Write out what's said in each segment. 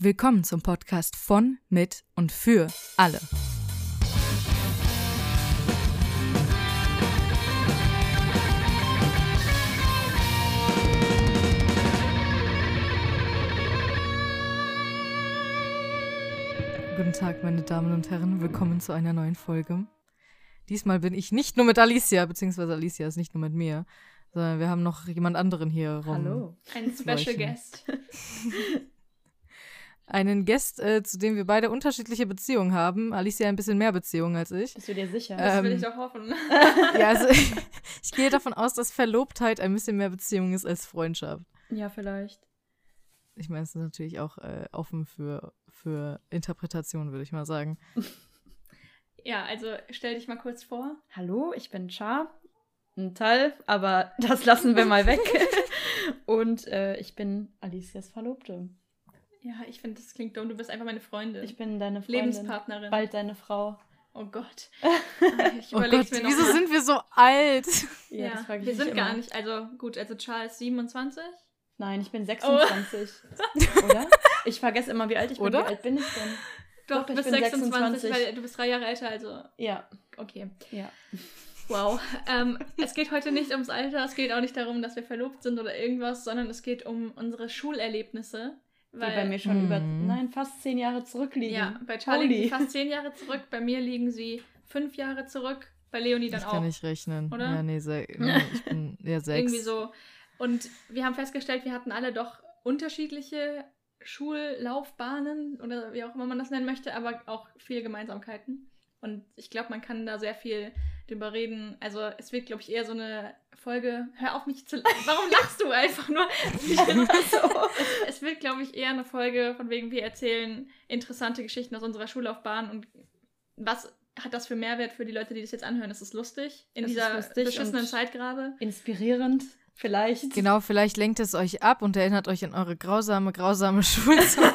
Willkommen zum Podcast von, mit und für alle. Guten Tag, meine Damen und Herren. Willkommen zu einer neuen Folge. Diesmal bin ich nicht nur mit Alicia, beziehungsweise Alicia ist nicht nur mit mir, sondern wir haben noch jemand anderen hier rum. Hallo. Ein Special. Guest. Einen Guest, äh, zu dem wir beide unterschiedliche Beziehungen haben. Alicia ein bisschen mehr Beziehungen als ich. Bist du dir sicher? Das will Ähm, ich doch hoffen. Ja, also ich gehe davon aus, dass Verlobtheit ein bisschen mehr Beziehung ist als Freundschaft. ja, vielleicht. Ich meine, es ist natürlich auch äh, offen für, für Interpretation, würde ich mal sagen. Ja, also stell dich mal kurz vor. Hallo, ich bin Char. Ein Teil, aber das lassen wir mal weg. Und äh, ich bin Alicias Verlobte. Ja, ich finde, das klingt dumm. Du bist einfach meine Freundin. Ich bin deine Freundin. Lebenspartnerin. Bald deine Frau. Oh Gott. Ich Oh Gott, mir noch wieso mal. sind wir so alt? Ja, das frag ich wir sind gar immer. nicht. Also gut, also Charles 27. Nein, ich bin Oh. 26. Oder? Ich vergesse immer, wie alt ich bin. Oder? Wie alt bin ich denn? Doch, Doch, du bist bin 26, 26. weil du bist drei Jahre älter, also Ja, okay. ja. Wow. Ähm, es geht heute nicht ums Alter, es geht auch nicht darum, dass wir verlobt sind oder irgendwas, sondern es geht um unsere Schulerlebnisse. Die bei mir schon über, nein, fast zehn Jahre zurückliegen. Ja, bei Charlie Holy. liegen sie fast zehn Jahre zurück, bei mir liegen sie fünf Jahre zurück, bei Leonie dann Ich auch. kann nicht rechnen. Oder? Ja, nee, se nee, ich bin ja sechs. Irgendwie so. Und wir haben festgestellt, wir hatten alle doch unterschiedliche Schullaufbahnen oder wie auch immer man das nennen möchte, aber auch viele Gemeinsamkeiten. Und ich glaube, man kann da sehr viel drüber reden. Also es wird, glaube ich, eher so eine Folge. Hör auf mich zu lachen. Warum lachst du einfach nur? es, es wird, glaube ich, eher eine Folge, von wegen wir erzählen interessante Geschichten aus unserer Schullaufbahn und was hat das für Mehrwert für die Leute, die das jetzt anhören? Ist es lustig in Es ist dieser lustig beschissenen Zeit gerade? Inspirierend, vielleicht. Genau, vielleicht lenkt es euch ab und erinnert euch an eure grausame, grausame Schulzeit.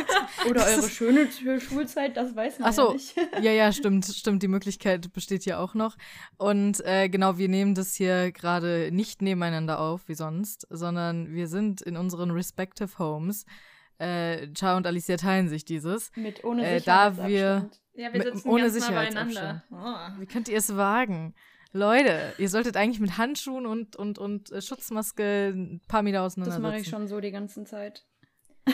Oder eure schöne Sch- Schulzeit, das weiß man Ach so. ja nicht. ja, ja, stimmt, stimmt. Die Möglichkeit besteht ja auch noch. Und äh, genau, wir nehmen das hier gerade nicht nebeneinander auf, wie sonst, sondern wir sind in unseren respective Homes. Äh, Char und Alicia teilen sich dieses. Mit ohne Äh, da Sicherheitsabstand. wir- Ja, wir Mit- sitzen ohne ganz nah beieinander. Sicherheitsabstand. Oh. Wie könnt ihr es wagen? Leute, ihr solltet eigentlich mit Handschuhen und, und, und äh, Schutzmaske ein paar Meter auseinander Das mache ich schon so die ganze Zeit.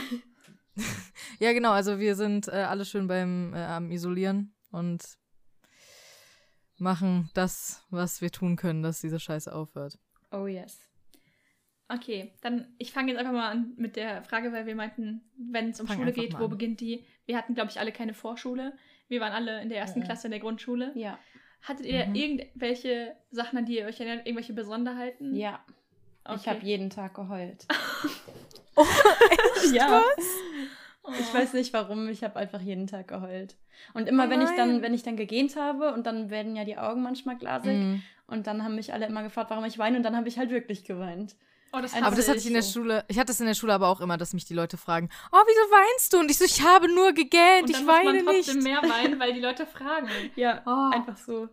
Ja, genau. Also wir sind äh, alle schön beim äh, am Isolieren und machen das, was wir tun können, dass diese Scheiße aufhört. Oh yes. Okay, dann ich fange jetzt einfach mal an mit der Frage, weil wir meinten, wenn es um Fang Schule geht, wo beginnt die? Wir hatten, glaube ich, alle keine Vorschule. Wir waren alle in der ersten Mhm. Klasse in der Grundschule. Ja. Hattet ihr Mhm. irgendwelche Sachen, an die ihr euch erinnert, irgendwelche Besonderheiten? Ja. Ich Okay. habe jeden Tag geheult. Oh, ja. Oh. Ich weiß nicht warum, ich habe einfach jeden Tag geheult. Und immer Oh wenn ich dann, wenn ich dann gegähnt habe und dann werden ja die Augen manchmal glasig Mhm. und dann haben mich alle immer gefragt, warum ich weine und dann habe ich halt wirklich geweint. Oh, das Aber das hatte ich in der so. Schule, ich hatte es in der Schule aber auch immer, dass mich die Leute fragen, oh, wieso weinst du? Und ich so, ich habe nur gegähnt, Und ich dann muss weine man trotzdem nicht. mehr weinen, weil die Leute fragen. Ja, Oh. einfach so.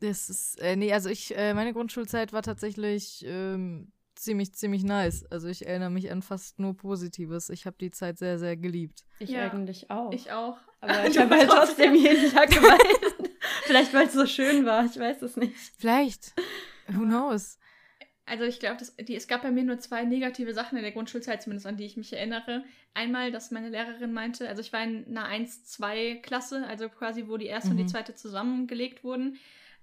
Das ist, äh, nee, also ich, äh, meine Grundschulzeit war tatsächlich ähm, ziemlich, ziemlich nice. Also ich erinnere mich an fast nur Positives. Ich habe die Zeit sehr, sehr geliebt. Ich Ja. eigentlich auch. Ich auch. Aber ich habe halt trotzdem. trotzdem jeden Tag geweint. Vielleicht weil es so schön war, ich weiß es nicht. Vielleicht. Who knows? Also ich glaube, es gab bei mir nur zwei negative Sachen in der Grundschulzeit, zumindest an die ich mich erinnere. Einmal, dass meine Lehrerin meinte, also ich war in einer 1-2-Klasse, also quasi, wo die erste und die Mhm. zweite zusammengelegt wurden.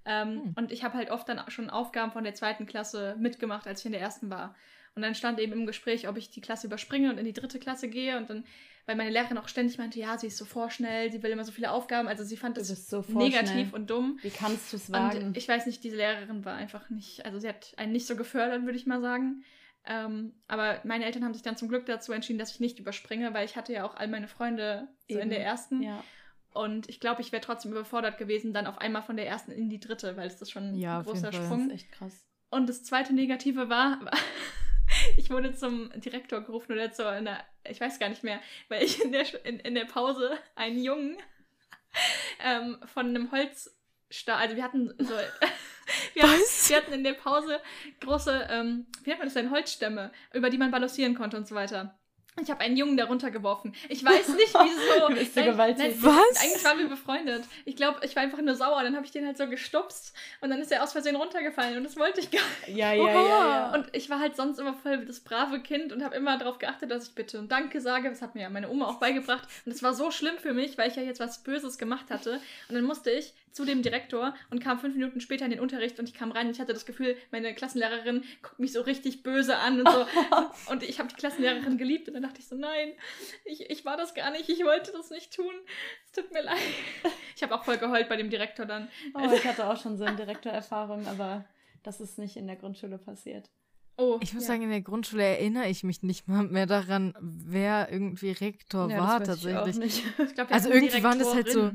Ähm, Hm. Und ich habe halt oft dann schon Aufgaben von der zweiten Klasse mitgemacht, als ich in der ersten war. Und dann stand eben im Gespräch, ob ich die Klasse überspringe und in die dritte Klasse gehe. Und dann, weil meine Lehrerin auch ständig meinte, ja, sie ist so vorschnell, sie will immer so viele Aufgaben. Also sie fand das so negativ und dumm. Wie kannst du es wagen? Und ich weiß nicht, diese Lehrerin war einfach nicht, also sie hat einen nicht so gefördert, würde ich mal sagen. Ähm, aber meine Eltern haben sich dann zum Glück dazu entschieden, dass ich nicht überspringe, weil ich hatte ja auch all meine Freunde so in Eben. der ersten. ja. Und ich glaube, ich wäre trotzdem überfordert gewesen, dann auf einmal von der ersten in die dritte, weil es das schon Ja, ein großer Fall. Das Sprung. ist echt krass. Und das zweite Negative war, ich wurde zum Direktor gerufen oder zu einer, ich weiß gar nicht mehr, weil ich in der, in, in der Pause einen Jungen ähm, von einem Holzstab, also wir hatten so, wir, hatten, wir hatten in der Pause große, ähm, wie nennt man das denn, Holzstämme, über die man balancieren konnte und so weiter. Ich habe einen Jungen darunter geworfen. Ich weiß nicht, wieso. Bist du Nein, gewalttätig? nein, Was? Eigentlich waren wir befreundet. Ich glaube, ich war einfach nur sauer. Dann habe ich den halt so gestupst und dann ist er aus Versehen runtergefallen und das wollte ich gar nicht. Ja, ja, ja, ja. Und ich war halt sonst immer voll das brave Kind und habe immer darauf geachtet, dass ich bitte und Danke sage. Das hat mir ja meine Oma auch beigebracht. Und es war so schlimm für mich, weil ich ja jetzt was Böses gemacht hatte. Und dann musste ich zu dem Direktor und kam fünf Minuten später in den Unterricht und ich kam rein und ich hatte das Gefühl, meine Klassenlehrerin guckt mich so richtig böse an und so. und ich habe die Klassenlehrerin geliebt und dann dachte ich so, nein, ich, ich war das gar nicht, ich wollte das nicht tun. Es tut mir leid. Ich habe auch voll geheult bei dem Direktor dann. Oh, ich hatte auch schon so eine Direktorerfahrung, aber das ist nicht in der Grundschule passiert. Oh, Ich muss ja. sagen, in der Grundschule erinnere ich mich nicht mal mehr daran, wer irgendwie Rektor Ja, war das weiß ich auch tatsächlich. nicht. Ich glaub, Also irgendwie waren das halt so-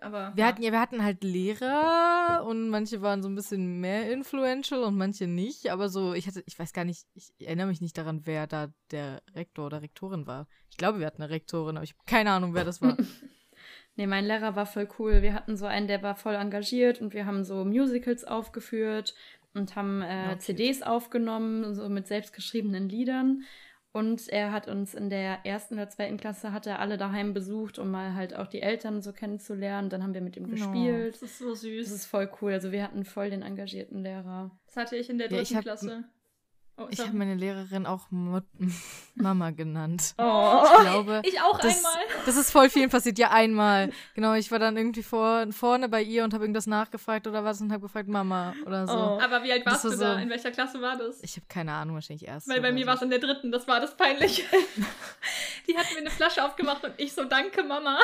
Aber, Wir ja. hatten ja, wir hatten halt Lehrer und manche waren so ein bisschen mehr influential und manche nicht. Aber so, ich hatte, ich weiß gar nicht, ich erinnere mich nicht daran, wer da der Rektor oder Rektorin war. Ich glaube, wir hatten eine Rektorin, aber ich habe keine Ahnung, wer das war. Nee, mein Lehrer war voll cool. Wir hatten so einen, der war voll engagiert und wir haben so Musicals aufgeführt und haben äh, cute. CDs aufgenommen, so mit selbstgeschriebenen Liedern. Und er hat uns in der ersten oder zweiten Klasse hat er alle daheim besucht, um mal halt auch die Eltern so kennenzulernen. Dann haben wir mit ihm No. gespielt. Das ist so Das süß. ist voll cool. Also wir hatten voll den engagierten Lehrer. Das hatte ich in der Ja, dritten hab- Klasse. Oh, Ich habe meine Lehrerin auch Mut Mama genannt. Oh. Ich glaube, Ich auch das, einmal. das ist voll vielen passiert. Ja, einmal. Genau, ich war dann irgendwie vor, vorne bei ihr und habe irgendwas nachgefragt oder was und habe gefragt, Mama oder so. Oh. Aber wie alt warst war du da? so- In welcher Klasse war das? Ich habe keine Ahnung, wahrscheinlich erst. Weil bei mir so. war es in der dritten, das war das Peinliche. Die hat mir eine Flasche aufgemacht und ich so, danke Mama.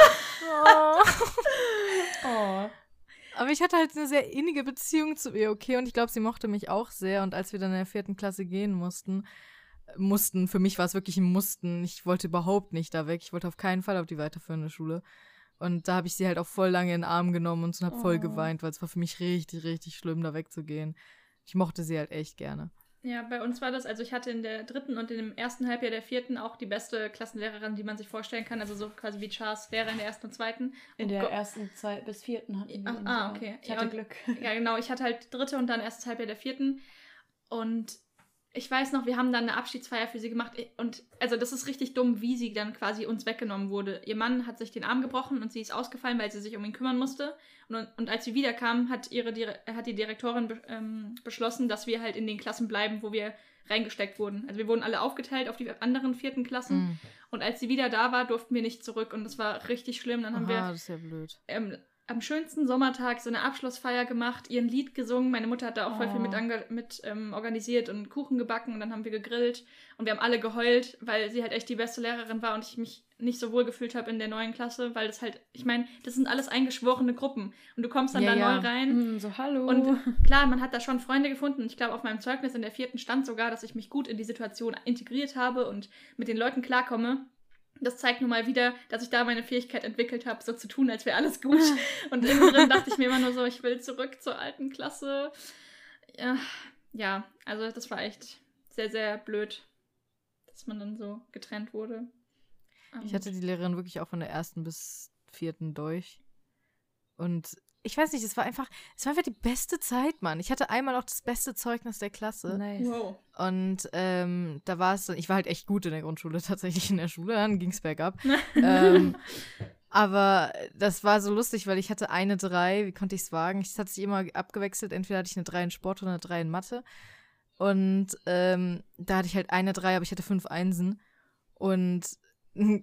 Oh. Aber ich hatte halt eine sehr innige Beziehung zu ihr, okay? Und ich glaube, sie mochte mich auch sehr. Und als wir dann in der vierten Klasse gehen mussten, mussten, für mich war es wirklich ein Mussten. Ich wollte überhaupt nicht da weg. Ich wollte auf keinen Fall auf die weiterführende Schule. Und da habe ich sie halt auch voll lange in den Arm genommen und habe voll Oh. geweint, weil es war für mich richtig, richtig schlimm, da wegzugehen. Ich mochte sie halt echt gerne. Ja, bei uns war das, also ich hatte in der dritten und in dem ersten Halbjahr der vierten auch die beste Klassenlehrerin, die man sich vorstellen kann. Also so quasi wie Charles Lehrer in der ersten und zweiten. In Und der ersten Zeit bis vierten hatten wir Ah, ah, okay. Ich Ja, hatte und- Glück. Ja, genau. Ich hatte halt dritte und dann erstes Halbjahr der vierten. Und ich weiß noch, wir haben dann eine Abschiedsfeier für sie gemacht. Und also das ist richtig dumm, wie sie dann quasi uns weggenommen wurde. Ihr Mann hat sich den Arm gebrochen und sie ist ausgefallen, weil sie sich um ihn kümmern musste. Und, und als sie wiederkam, hat, ihre, hat die Direktorin be ähm, beschlossen, dass wir halt in den Klassen bleiben, wo wir reingesteckt wurden. Also wir wurden alle aufgeteilt auf die anderen vierten Klassen. Mhm. Und als sie wieder da war, durften wir nicht zurück. Und das war richtig schlimm. Dann haben wir Aha, das ist ja blöd. ähm, am schönsten Sommertag so eine Abschlussfeier gemacht, ihr ein Lied gesungen. Meine Mutter hat da auch voll viel Oh. mit, ange- mit ähm, organisiert und Kuchen gebacken und dann haben wir gegrillt und wir haben alle geheult, weil sie halt echt die beste Lehrerin war und ich mich nicht so wohl gefühlt habe in der neuen Klasse, weil das halt, ich meine, das sind alles eingeschworene Gruppen und du kommst dann Ja, da ja. neu rein. Mm, so, hallo. Und klar, man hat da schon Freunde gefunden. Ich glaube, auf meinem Zeugnis in der vierten stand sogar, dass ich mich gut in die Situation integriert habe und mit den Leuten klarkomme. Das zeigt nun mal wieder, dass ich da meine Fähigkeit entwickelt habe, so zu tun, als wäre alles gut. Und innen drin dachte ich mir immer nur so, ich will zurück zur alten Klasse. Ja, ja, also das war echt sehr, sehr blöd, dass man dann so getrennt wurde. Ich hatte die Lehrerin wirklich auch von der ersten bis vierten durch. Und ich weiß nicht, es war einfach, es war einfach die beste Zeit, Mann. Ich hatte einmal auch das beste Zeugnis der Klasse. nice. Wow. Und ähm, da war es dann, ich war halt echt gut in der Grundschule, tatsächlich in der Schule, dann ging es bergab. ähm, aber das war so lustig, weil ich hatte eine drei, wie konnte ich es wagen? Es hat sich immer abgewechselt, entweder hatte ich eine drei in Sport oder eine drei in Mathe. Und ähm, da hatte ich halt eine drei, aber ich hatte fünf Einsen. Und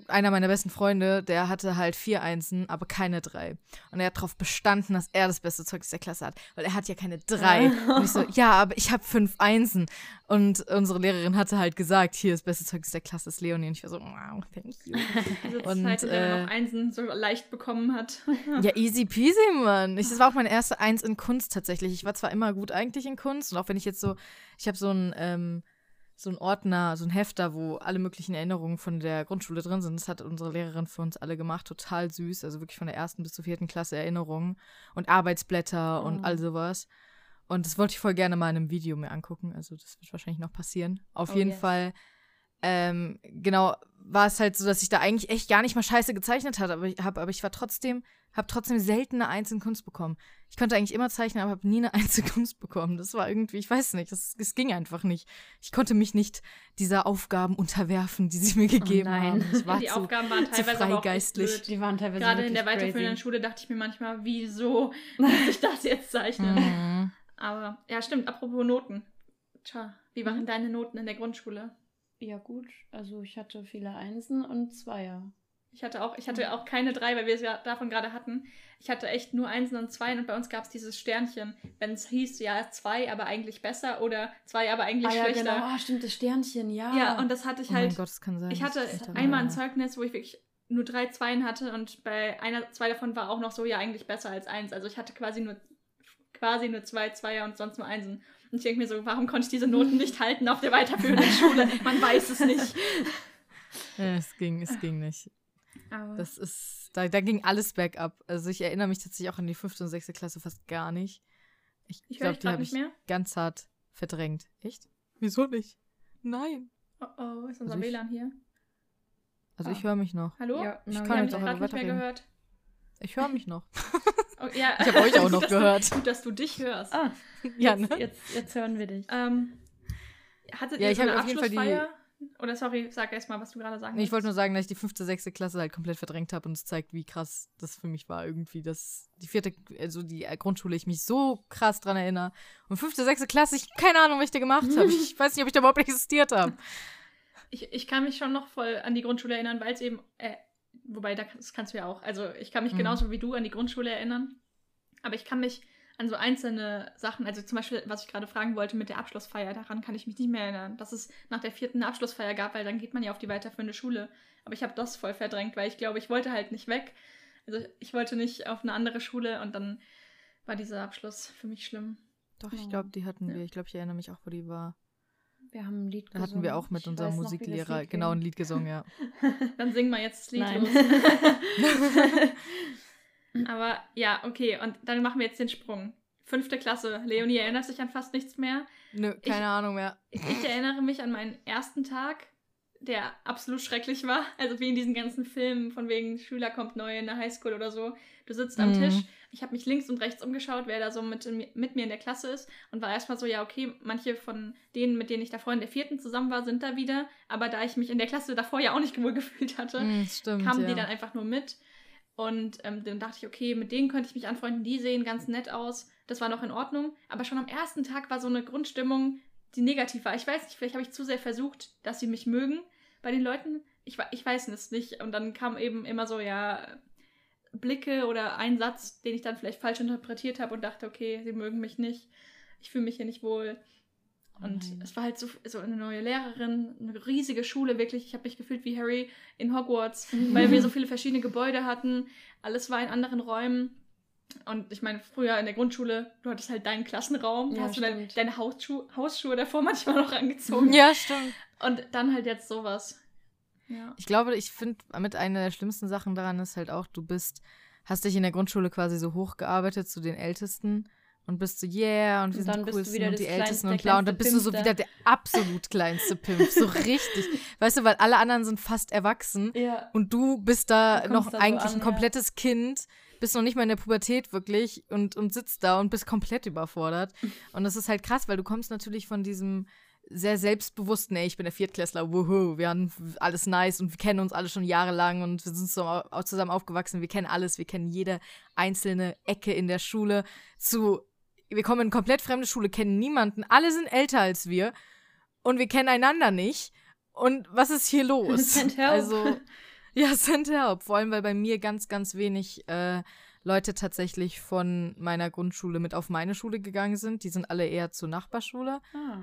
einer meiner besten Freunde, der hatte halt vier Einsen, aber keine drei. Und er hat darauf bestanden, dass er das beste Zeugnis der Klasse hat, weil er hat ja keine drei. Und ich so, ja, aber ich habe fünf Einsen. Und unsere Lehrerin hatte halt gesagt, hier das beste Zeugnis der Klasse ist Leonie. Und ich war so, wow, thank you. Diese Und, Zeit, äh, noch Einsen so leicht bekommen hat. Ja, easy peasy, Mann. Ich, das war auch meine erste Eins in Kunst tatsächlich. Ich war zwar immer gut eigentlich in Kunst und auch wenn ich jetzt so, ich habe so ein, ähm, so ein Ordner, so ein Hefter, wo alle möglichen Erinnerungen von der Grundschule drin sind. Das hat unsere Lehrerin für uns alle gemacht. Total süß. Also wirklich von der ersten bis zur vierten Klasse Erinnerungen und Arbeitsblätter Oh. und all sowas. Und das wollte ich voll gerne mal in einem Video mir angucken. Also das wird wahrscheinlich noch passieren. Auf Oh, jeden yes. Fall ähm, genau, war es halt so, dass ich da eigentlich echt gar nicht mal scheiße gezeichnet habe, aber ich, hab, aber ich war trotzdem, habe trotzdem selten eine Eins in Kunst bekommen. Ich konnte eigentlich immer zeichnen, aber habe nie eine Eins in Kunst bekommen. Das war irgendwie, ich weiß nicht, das, das ging einfach nicht. Ich konnte mich nicht dieser Aufgaben unterwerfen, die sie mir gegeben nein. haben. Ich war die zu, Aufgaben waren teilweise aber auch echt freigeistlich. Die waren teilweise Gerade in der weiterführenden. Schule dachte ich mir manchmal, wieso muss ich das jetzt zeichnen? Mhm. Aber ja, stimmt, apropos Noten. Tja, wie waren Mhm. deine Noten in der Grundschule? Ja, gut. Also ich hatte viele Einsen und Zweier. Ich hatte auch, ich hatte auch keine drei, weil wir es ja davon gerade hatten. Ich hatte echt nur Einsen und Zweien und bei uns gab es dieses Sternchen, wenn es hieß, ja, zwei, aber eigentlich besser oder zwei, aber eigentlich Ah, ja, schlechter. genau. Ah, stimmt, das Sternchen, ja. Ja, und das hatte ich Oh halt. mein Gott, das kann sein. ich hatte einmal ein. Zeugnis, wo ich wirklich nur drei Zweien hatte und bei einer, zwei davon war auch noch so, ja, eigentlich besser als eins. Also ich hatte quasi nur quasi nur zwei Zweier und sonst nur Einsen. Und ich denke mir so, warum konnte ich diese Noten nicht halten auf der weiterführenden Schule? Man weiß es nicht. Ja, es ging, es ging nicht. Aber Das ist, da, da ging alles bergab. Also ich erinnere mich tatsächlich auch an die fünfte und sechste Klasse fast gar nicht. Ich ich höre glaube, dich die gerade habe ich mehr. ganz hart verdrängt. Echt? Wieso nicht? Nein. Oh oh, ist unser Also WLAN hier? Also Ah. ich höre mich noch. Hallo? Ja, Ich kann jetzt dich auch gerade nicht mehr gehört. Ich höre mich noch. Oh, ja. Ich habe euch auch noch gehört. Du, gut, dass du dich hörst. Ah, Ja, jetzt, ne? jetzt, jetzt hören wir dich. Ähm, hattet Ja, ihr ich so eine hab auf jeden Fall die- Abschlussfeier? Oder sorry, sag erst mal, was du gerade sagen Nee, ich wollte nur sagen, dass ich die fünfte, sechste Klasse halt komplett verdrängt habe und es zeigt, wie krass das für mich war irgendwie, dass die vierte, also die Grundschule, ich mich so krass dran erinnere. Und fünfte, sechste Klasse, ich keine Ahnung, was ich da gemacht habe. Ich weiß nicht, ob ich da überhaupt existiert habe. Ich, ich kann mich schon noch voll an die Grundschule erinnern, weil es eben, äh, wobei da, das kannst du ja auch. Also ich kann mich Mhm. genauso wie du an die Grundschule erinnern. Aber ich kann mich an so einzelne Sachen, also zum Beispiel, was ich gerade fragen wollte mit der Abschlussfeier, daran kann ich mich nicht mehr erinnern, dass es nach der vierten eine Abschlussfeier gab, weil dann geht man ja auf die weiterführende Schule. Aber ich habe das voll verdrängt, weil ich glaube, ich wollte halt nicht weg. Also ich wollte nicht auf eine andere Schule und dann war dieser Abschluss für mich schlimm. Doch, Ja. ich glaube, die hatten Ja. wir. Ich glaube, ich erinnere mich auch, wo die war. Wir haben ein Lied Da hatten wir auch mit Ich unserem noch, Musiklehrer genau ein. Lied gesungen, ja. Dann singen wir jetzt das Lied Nein. los. Aber ja, okay, und dann machen wir jetzt den Sprung. Fünfte Klasse. Leonie erinnert sich an fast nichts mehr. Nö, keine Ich- Ahnung mehr. Ich, ich erinnere mich an meinen ersten Tag, der absolut schrecklich war. Also wie in diesen ganzen Filmen, von wegen Schüler kommt neu in der Highschool oder so. Du sitzt am Mhm. Tisch. Ich habe mich links und rechts umgeschaut, wer da so mit, mit mir in der Klasse ist. Und war erstmal so, ja, okay, manche von denen, mit denen ich davor in der vierten zusammen war, sind da wieder. Aber da ich mich in der Klasse davor ja auch nicht wohl gefühlt hatte, Mm, stimmt, kamen ja. die dann einfach nur mit. Und ähm, dann dachte ich, okay, mit denen könnte ich mich anfreunden, die sehen ganz nett aus. Das war noch in Ordnung. Aber schon am ersten Tag war so eine Grundstimmung, die negativ war. Ich weiß nicht, vielleicht habe ich zu sehr versucht, dass sie mich mögen bei den Leuten. Ich, ich weiß es nicht. Und dann kam eben immer so, ja, Blicke oder ein Satz, den ich dann vielleicht falsch interpretiert habe und dachte, okay, sie mögen mich nicht. Ich fühle mich hier nicht wohl. Und nein. es war halt so, so eine neue Lehrerin, eine riesige Schule, wirklich. Ich habe mich gefühlt wie Harry in Hogwarts, weil wir so viele verschiedene Gebäude hatten. Alles war in anderen Räumen. Und ich meine, früher in der Grundschule, du hattest halt deinen Klassenraum, da Ja, hast du dein, stimmt. deine Hausschuhe, Hausschuhe davor manchmal noch angezogen. Ja, stimmt. Und dann halt jetzt sowas. Ja. Ich glaube, ich finde, mit einer der schlimmsten Sachen daran ist halt auch, du bist, hast dich in der Grundschule quasi so hochgearbeitet zu den Ältesten und bist so, yeah, und wir Und sind die du coolsten und die Ältesten und bla. Und dann bist du so wieder der absolut kleinste Pimp. So richtig. Weißt du, weil alle anderen sind fast erwachsen Ja. und du bist da Du noch da so eigentlich an, ein ja. komplettes Kind, bist noch nicht mal in der Pubertät wirklich und, und sitzt da und bist komplett überfordert. Und das ist halt krass, weil du kommst natürlich von diesem sehr selbstbewussten, ey, ich bin der Viertklässler, wuhu, wir haben alles nice und wir kennen uns alle schon jahrelang und wir sind so zusammen aufgewachsen, wir kennen alles, wir kennen jede einzelne Ecke in der Schule zu, wir kommen in eine komplett fremde Schule, kennen niemanden, alle sind älter als wir und wir kennen einander nicht. Und was ist hier los? Send help. Also, ja, send help. Vor allem, weil bei mir ganz, ganz wenig äh, Leute tatsächlich von meiner Grundschule mit auf meine Schule gegangen sind. Die sind alle eher zur Nachbarschule. Ah.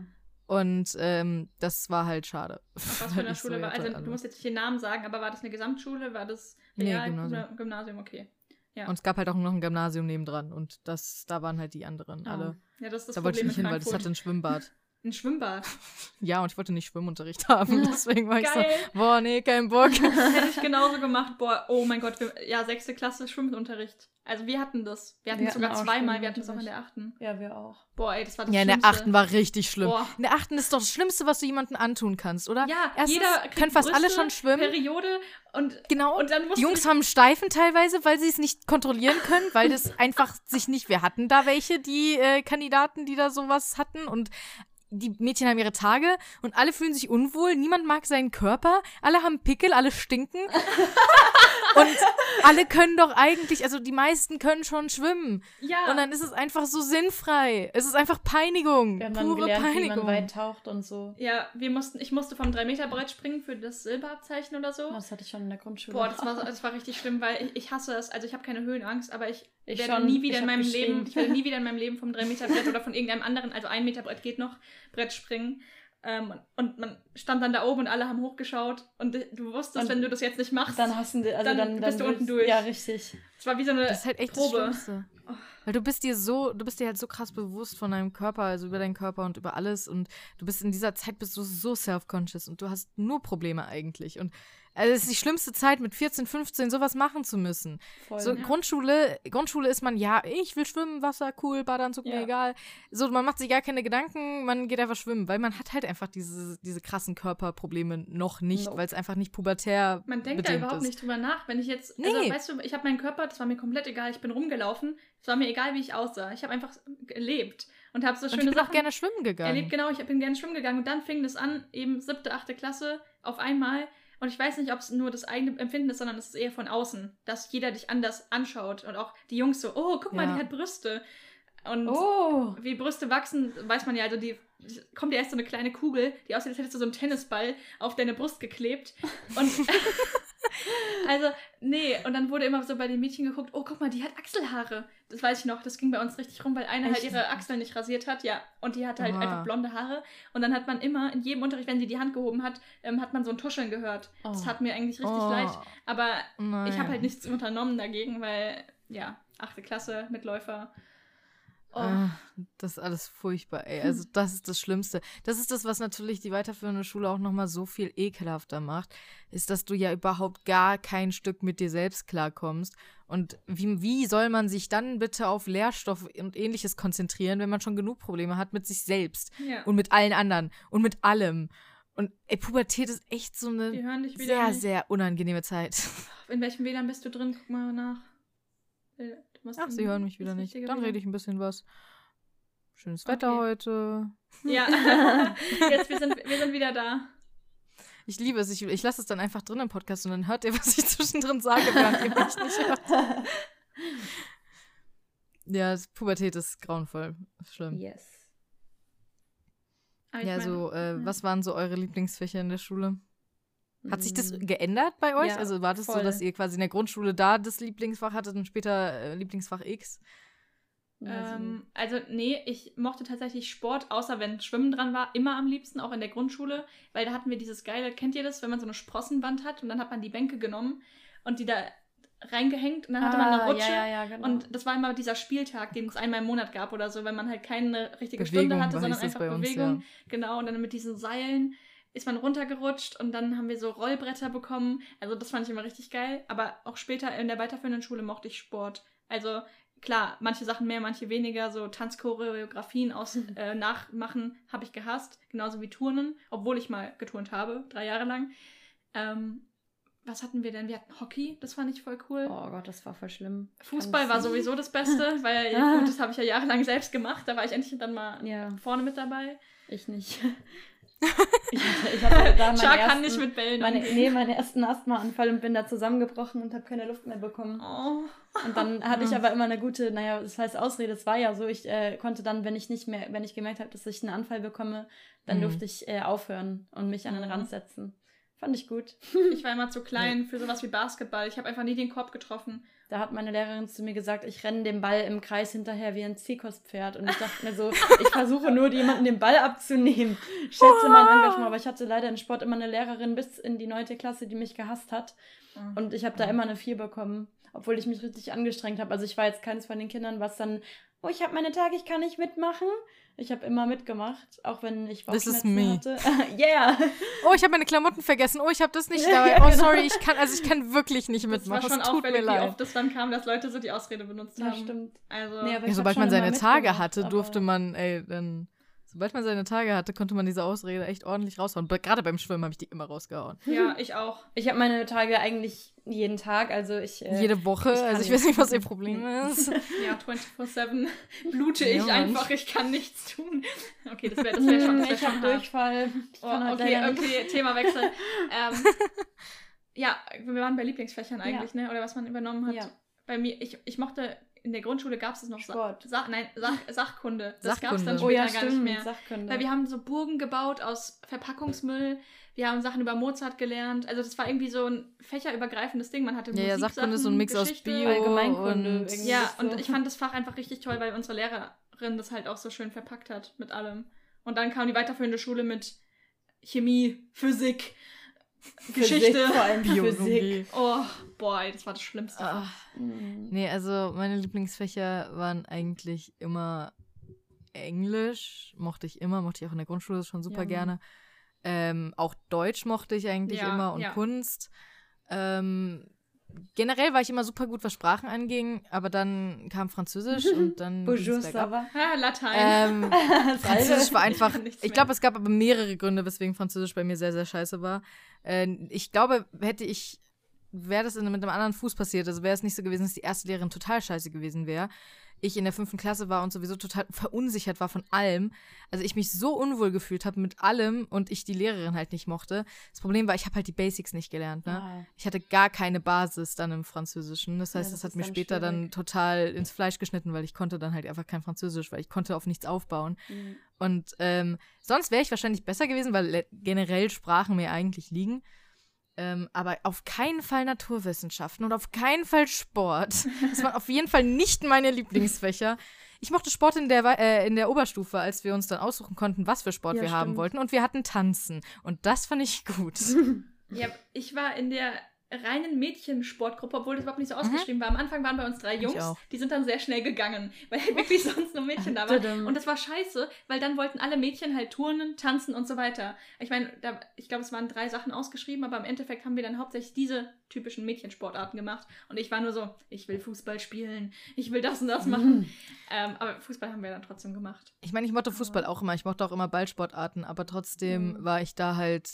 Und ähm, das war halt schade. Auf was für eine Schule war. Also du musst jetzt nicht den Namen sagen, aber war das eine Gesamtschule? War das Nee, Real- Gymnasium. Gymnasium, okay. Ja. Und es gab halt auch noch ein Gymnasium nebendran. Und das, da waren halt die anderen Ah. alle. ja, das ist das Da wollte ich Problem nicht hin, in weil das hatte ein Schwimmbad. Ein Schwimmbad. Ja, und ich wollte nicht Schwimmunterricht haben. Deswegen war ich so, Geil. boah, nee, kein Bock. Hätte ich genauso gemacht. Boah, oh mein Gott. Wir, ja, sechste Klasse Schwimmunterricht. Also wir hatten das. Wir hatten Wir sogar hatten zweimal. Wir hatten es auch in der achten. Ja, wir auch. Boah, ey, das war das Ja, in der Schlimmste. achten war richtig schlimm. Boah. In der achten ist doch das Schlimmste, was du jemandem antun kannst, oder? Ja, Erstens jeder können fast alle Brüste, schon schwimmen. Periode und Genau. Und dann die Jungs haben Steifen teilweise, weil sie es nicht kontrollieren können, weil das einfach sich nicht. Wir hatten da welche, die äh, Kandidaten, die da sowas hatten und die Mädchen haben ihre Tage und alle fühlen sich unwohl, niemand mag seinen Körper, alle haben Pickel, alle stinken. und alle können doch eigentlich, also die meisten können schon schwimmen. ja. Und dann ist es einfach so sinnfrei. Es ist einfach Peinigung. Haben dann pure gelernt, wie Peinigung. man weit taucht und so. ja, wir mussten, ich musste vom 3-Meter-Brett springen für das Silberabzeichen oder so. Das hatte ich schon in der Grundschule. Boah, das war, das war richtig schlimm, weil ich, ich hasse es. Also ich habe keine Höhenangst, aber ich, Ich werde schon. nie wieder Ich in meinem. Leben, ich werde nie wieder in meinem Leben vom 3-Meter-Brett oder von irgendeinem anderen, also 1-Meter-Brett geht noch, Brett springen. Ähm, und man stand dann da oben und alle haben hochgeschaut und du wusstest, Und wenn du das jetzt nicht machst, Dann hast du, also Dann dann, dann, bist du unten durch. Ja, richtig. es war wie so eine Das ist halt echt Probe. das Schlimmste. Weil du bist dir so, du bist dir halt so krass bewusst von deinem Körper, also über deinen Körper und über alles und du bist in dieser Zeit bist du so self-conscious und du hast nur Probleme eigentlich und also es ist die schlimmste Zeit mit 14, 15 sowas machen zu müssen. Voll. So ja. Grundschule, Grundschule ist man ja, ich will schwimmen, Wasser cool, Badeanzug mir Ja. egal. So man macht sich gar keine Gedanken, man geht einfach schwimmen, weil man hat halt einfach diese diese krassen Körperprobleme noch nicht, Nope. weil es einfach nicht pubertär Man denkt da überhaupt ist. nicht drüber nach. Wenn ich jetzt, Nee. also weißt du, ich habe meinen Körper, das war mir komplett egal, ich bin rumgelaufen, es war mir egal, wie ich aussah. Ich habe einfach gelebt und habe so Und schöne ich bin Sachen auch gerne schwimmen gegangen. erlebt. Genau, ich bin gerne schwimmen gegangen und dann fing das an, eben siebte, achte Klasse auf einmal. Und ich weiß nicht, ob es nur das eigene Empfinden ist, sondern es ist eher von außen, dass jeder dich anders anschaut und auch die Jungs so, oh, guck mal, Ja. die hat Brüste. Und Oh. wie Brüste wachsen, weiß man ja, also die kommt ja erst so eine kleine Kugel, die aussieht, als hättest du so einen Tennisball auf deine Brust geklebt. Und also, nee, und dann wurde immer so bei den Mädchen geguckt, oh, guck mal, die hat Achselhaare. Das weiß ich noch, das ging bei uns richtig rum, weil eine halt Echt? ihre Achseln nicht rasiert hat, ja, und die hatte halt Oha. einfach blonde Haare. Und dann hat man immer, in jedem Unterricht, wenn sie die Hand gehoben hat, ähm, hat man so ein Tuscheln gehört. Das Oh. hat mir eigentlich richtig Oh, leid. Aber ich nein. habe halt nichts unternommen dagegen, weil, ja, achte Klasse, Mitläufer. Oh. Ah, das ist alles furchtbar, ey. Also das ist das Schlimmste. Das ist das, was natürlich die weiterführende Schule auch nochmal so viel ekelhafter macht, ist, dass du ja überhaupt gar kein Stück mit dir selbst klarkommst. Und wie, wie soll man sich dann bitte auf Lehrstoff und ähnliches konzentrieren, wenn man schon genug Probleme hat mit sich selbst Ja. und mit allen anderen und mit allem. Und ey, Pubertät ist echt so eine sehr, nicht. sehr unangenehme Zeit. In welchem WLAN bist du drin? Guck mal nach. Ach, sie hören mich wieder nicht. Dann rede ich ein bisschen was. Schönes Wetter Okay. heute. Ja, jetzt wir sind, wir sind wieder da. Ich liebe es. Ich, ich lasse es dann einfach drin im Podcast und dann hört ihr, was ich zwischendrin sage, während ihr mich nicht hört. Ja, Pubertät ist grauenvoll. Ist schlimm. yes. Aber Ja, meine, so, äh, ja. was waren so eure Lieblingsfächer in der Schule? Hat sich das geändert bei Mm. euch? Ja, also war das so, voll. dass ihr quasi in der Grundschule da das Lieblingsfach hattet und später äh, Lieblingsfach X? Ähm, also, nee, ich mochte tatsächlich Sport, außer wenn Schwimmen dran war, immer am liebsten, auch in der Grundschule, weil da hatten wir dieses geile, kennt ihr das, wenn man so eine Sprossenwand hat und dann hat man die Bänke genommen und die da reingehängt und dann hatte man eine Rutsche. Ah, Ja, ja, ja, genau. Und das war immer dieser Spieltag, den es einmal im Monat gab oder so, wenn man halt keine richtige Bewegung Stunde hatte, sondern einfach uns, Bewegung. Genau, und dann mit diesen Seilen ist man runtergerutscht und dann haben wir so Rollbretter bekommen. Also das fand ich immer richtig geil. Aber auch später in der weiterführenden Schule mochte ich Sport. Also klar, manche Sachen mehr, manche weniger. So Tanzchoreografien aus äh, nachmachen habe ich gehasst. Genauso wie Turnen, obwohl ich mal geturnt habe, drei Jahre lang. Ähm, was hatten wir denn? Wir hatten Hockey, das fand ich voll cool. Oh Gott, das war voll schlimm. Fußball war sowieso das Beste, weil gut, das habe ich ja jahrelang selbst gemacht. Da war ich endlich dann mal Ja, vorne mit dabei. ich nicht. ich ich hatte da meinen ersten, kann nicht mit Bällen. meine, nee, meinen ersten Asthmaanfall und bin da zusammengebrochen und habe keine Luft mehr bekommen. Oh. Und dann hatte ich Mhm. aber immer eine gute, naja, das heißt Ausrede, es war ja so, ich äh, konnte dann, wenn ich nicht mehr, wenn ich gemerkt habe, dass ich einen Anfall bekomme, dann Mhm. durfte ich äh, aufhören und mich an den Mhm. Rand setzen. Fand ich gut. Ich war immer zu klein für sowas wie Basketball. Ich habe einfach nie den Korb getroffen. Da hat meine Lehrerin zu mir gesagt, ich renne dem Ball im Kreis hinterher wie ein Zirkuspferd. Und ich dachte mir so, ich versuche nur, jemanden den Ball abzunehmen. Schätze mein Engagement. Aber ich hatte leider in Sport immer eine Lehrerin bis in die neunte Klasse, die mich gehasst hat. Und ich habe da immer eine 4 bekommen. obwohl ich mich richtig angestrengt habe. Also ich war jetzt keines von den Kindern, was dann, oh, ich habe meine Tage, ich kann nicht mitmachen. Ich habe immer mitgemacht, auch wenn ich Bauchschmerzen me. hatte. yeah. Oh, ich habe meine Klamotten vergessen. Oh, ich habe das nicht dabei. Oh, genau. sorry, ich kann, also ich kann wirklich nicht Das mitmachen. war schon Es tut mir auffällig, wie leid. oft es dann kam, dass Leute so die Ausrede benutzt Ja, haben. stimmt. Also, Nee, Ja, sobald man seine Tage hatte, durfte man, ey, dann. Sobald man seine Tage hatte, konnte man diese Ausrede echt ordentlich raushauen. Gerade beim Schwimmen habe ich die immer rausgehauen. ja, ich auch. Ich habe meine Tage eigentlich jeden Tag, also ich. Äh, Jede Woche. ich also ich weiß nicht. was ihr Problem ist. Ja, 24-7 blute Ja, ich Mann. einfach, ich kann nichts tun. Okay, das wäre das wär schon, das wär ich habe. Durchfall. Ich Oh, halt okay, okay, Themawechsel. ähm, ja, wir waren bei Lieblingsfächern eigentlich, ne? Oder was man übernommen hat. Ja. Bei mir, ich, ich mochte, in der Grundschule gab es noch Sa Sport. Sa nein, Sach Sachkunde. Das gab es dann Sachkunde. später Oh ja, gar nicht mehr. Sachkunde. Weil wir haben so Burgen gebaut aus Verpackungsmüll. Wir haben Sachen über Mozart gelernt. Also das war irgendwie so ein fächerübergreifendes Ding. Man hatte Ja, ja, Sachkunde ist so ein Mix aus Geschichte. Bio Allgemeinkunde und. Ja, so. und ich fand das Fach einfach richtig toll, weil unsere Lehrerin das halt auch so schön verpackt hat mit allem. Und dann kam die weiterführende Schule mit Chemie, Physik, Physik, Geschichte. vor allem Physik. Biologie. Oh, boy, das war das Schlimmste. Ah. Mhm. Nee, also meine Lieblingsfächer waren eigentlich immer Englisch. Mochte ich immer, mochte ich auch in der Grundschule schon super Ja, gerne. Ähm, auch Deutsch mochte ich eigentlich Ja, immer und ja. Kunst. Ähm, generell war ich immer super gut, was Sprachen anging, aber dann kam Französisch und dann. Bonjour, ça va? Ah, Latein. Ähm, Französisch war einfach. Ich glaube, es gab aber mehrere Gründe, weswegen Französisch bei mir sehr, sehr scheiße war. Äh, ich glaube, hätte ich. Wäre das mit einem anderen Fuß passiert, also wäre es nicht so gewesen, dass die erste Lehrerin total scheiße gewesen wäre. Ich in der fünften Klasse war und sowieso total verunsichert war von allem. Also ich mich so unwohl gefühlt habe mit allem und ich die Lehrerin halt nicht mochte. Das Problem war, ich habe halt die Basics nicht gelernt. Ne? Ich hatte gar keine Basis dann im Französischen. Das heißt, Ja, das, das hat mir dann später dann schwierig. total ins Fleisch geschnitten, weil ich konnte dann halt einfach kein Französisch, weil ich konnte auf nichts aufbauen. Mhm. Und ähm, sonst wäre ich wahrscheinlich besser gewesen, weil generell Sprachen mir eigentlich liegen. Ähm, aber auf keinen Fall Naturwissenschaften und auf keinen Fall Sport. Das waren auf jeden Fall nicht meine Lieblingsfächer. Ich mochte Sport in der, äh, in der Oberstufe, als wir uns dann aussuchen konnten, was für Sport Ja, wir haben stimmt. wollten. Und wir hatten Tanzen. Und das fand ich gut. Ja, ich war in der reinen Mädchensportgruppe, obwohl das überhaupt nicht so ausgeschrieben war. Am Anfang waren bei uns drei Jungs, die sind dann sehr schnell gegangen, weil wirklich sonst nur Mädchen da waren. Und das war scheiße, weil dann wollten alle Mädchen halt turnen, tanzen und so weiter. Ich meine, da, ich glaube, es waren drei Sachen ausgeschrieben, aber im Endeffekt haben wir dann hauptsächlich diese typischen Mädchensportarten gemacht. Und ich war nur so, ich will Fußball spielen, ich will das und das machen. Ähm, aber Fußball haben wir dann trotzdem gemacht. Ich meine, ich mochte Fußball auch immer. Ich mochte auch immer Ballsportarten, aber trotzdem Mhm. war ich da halt.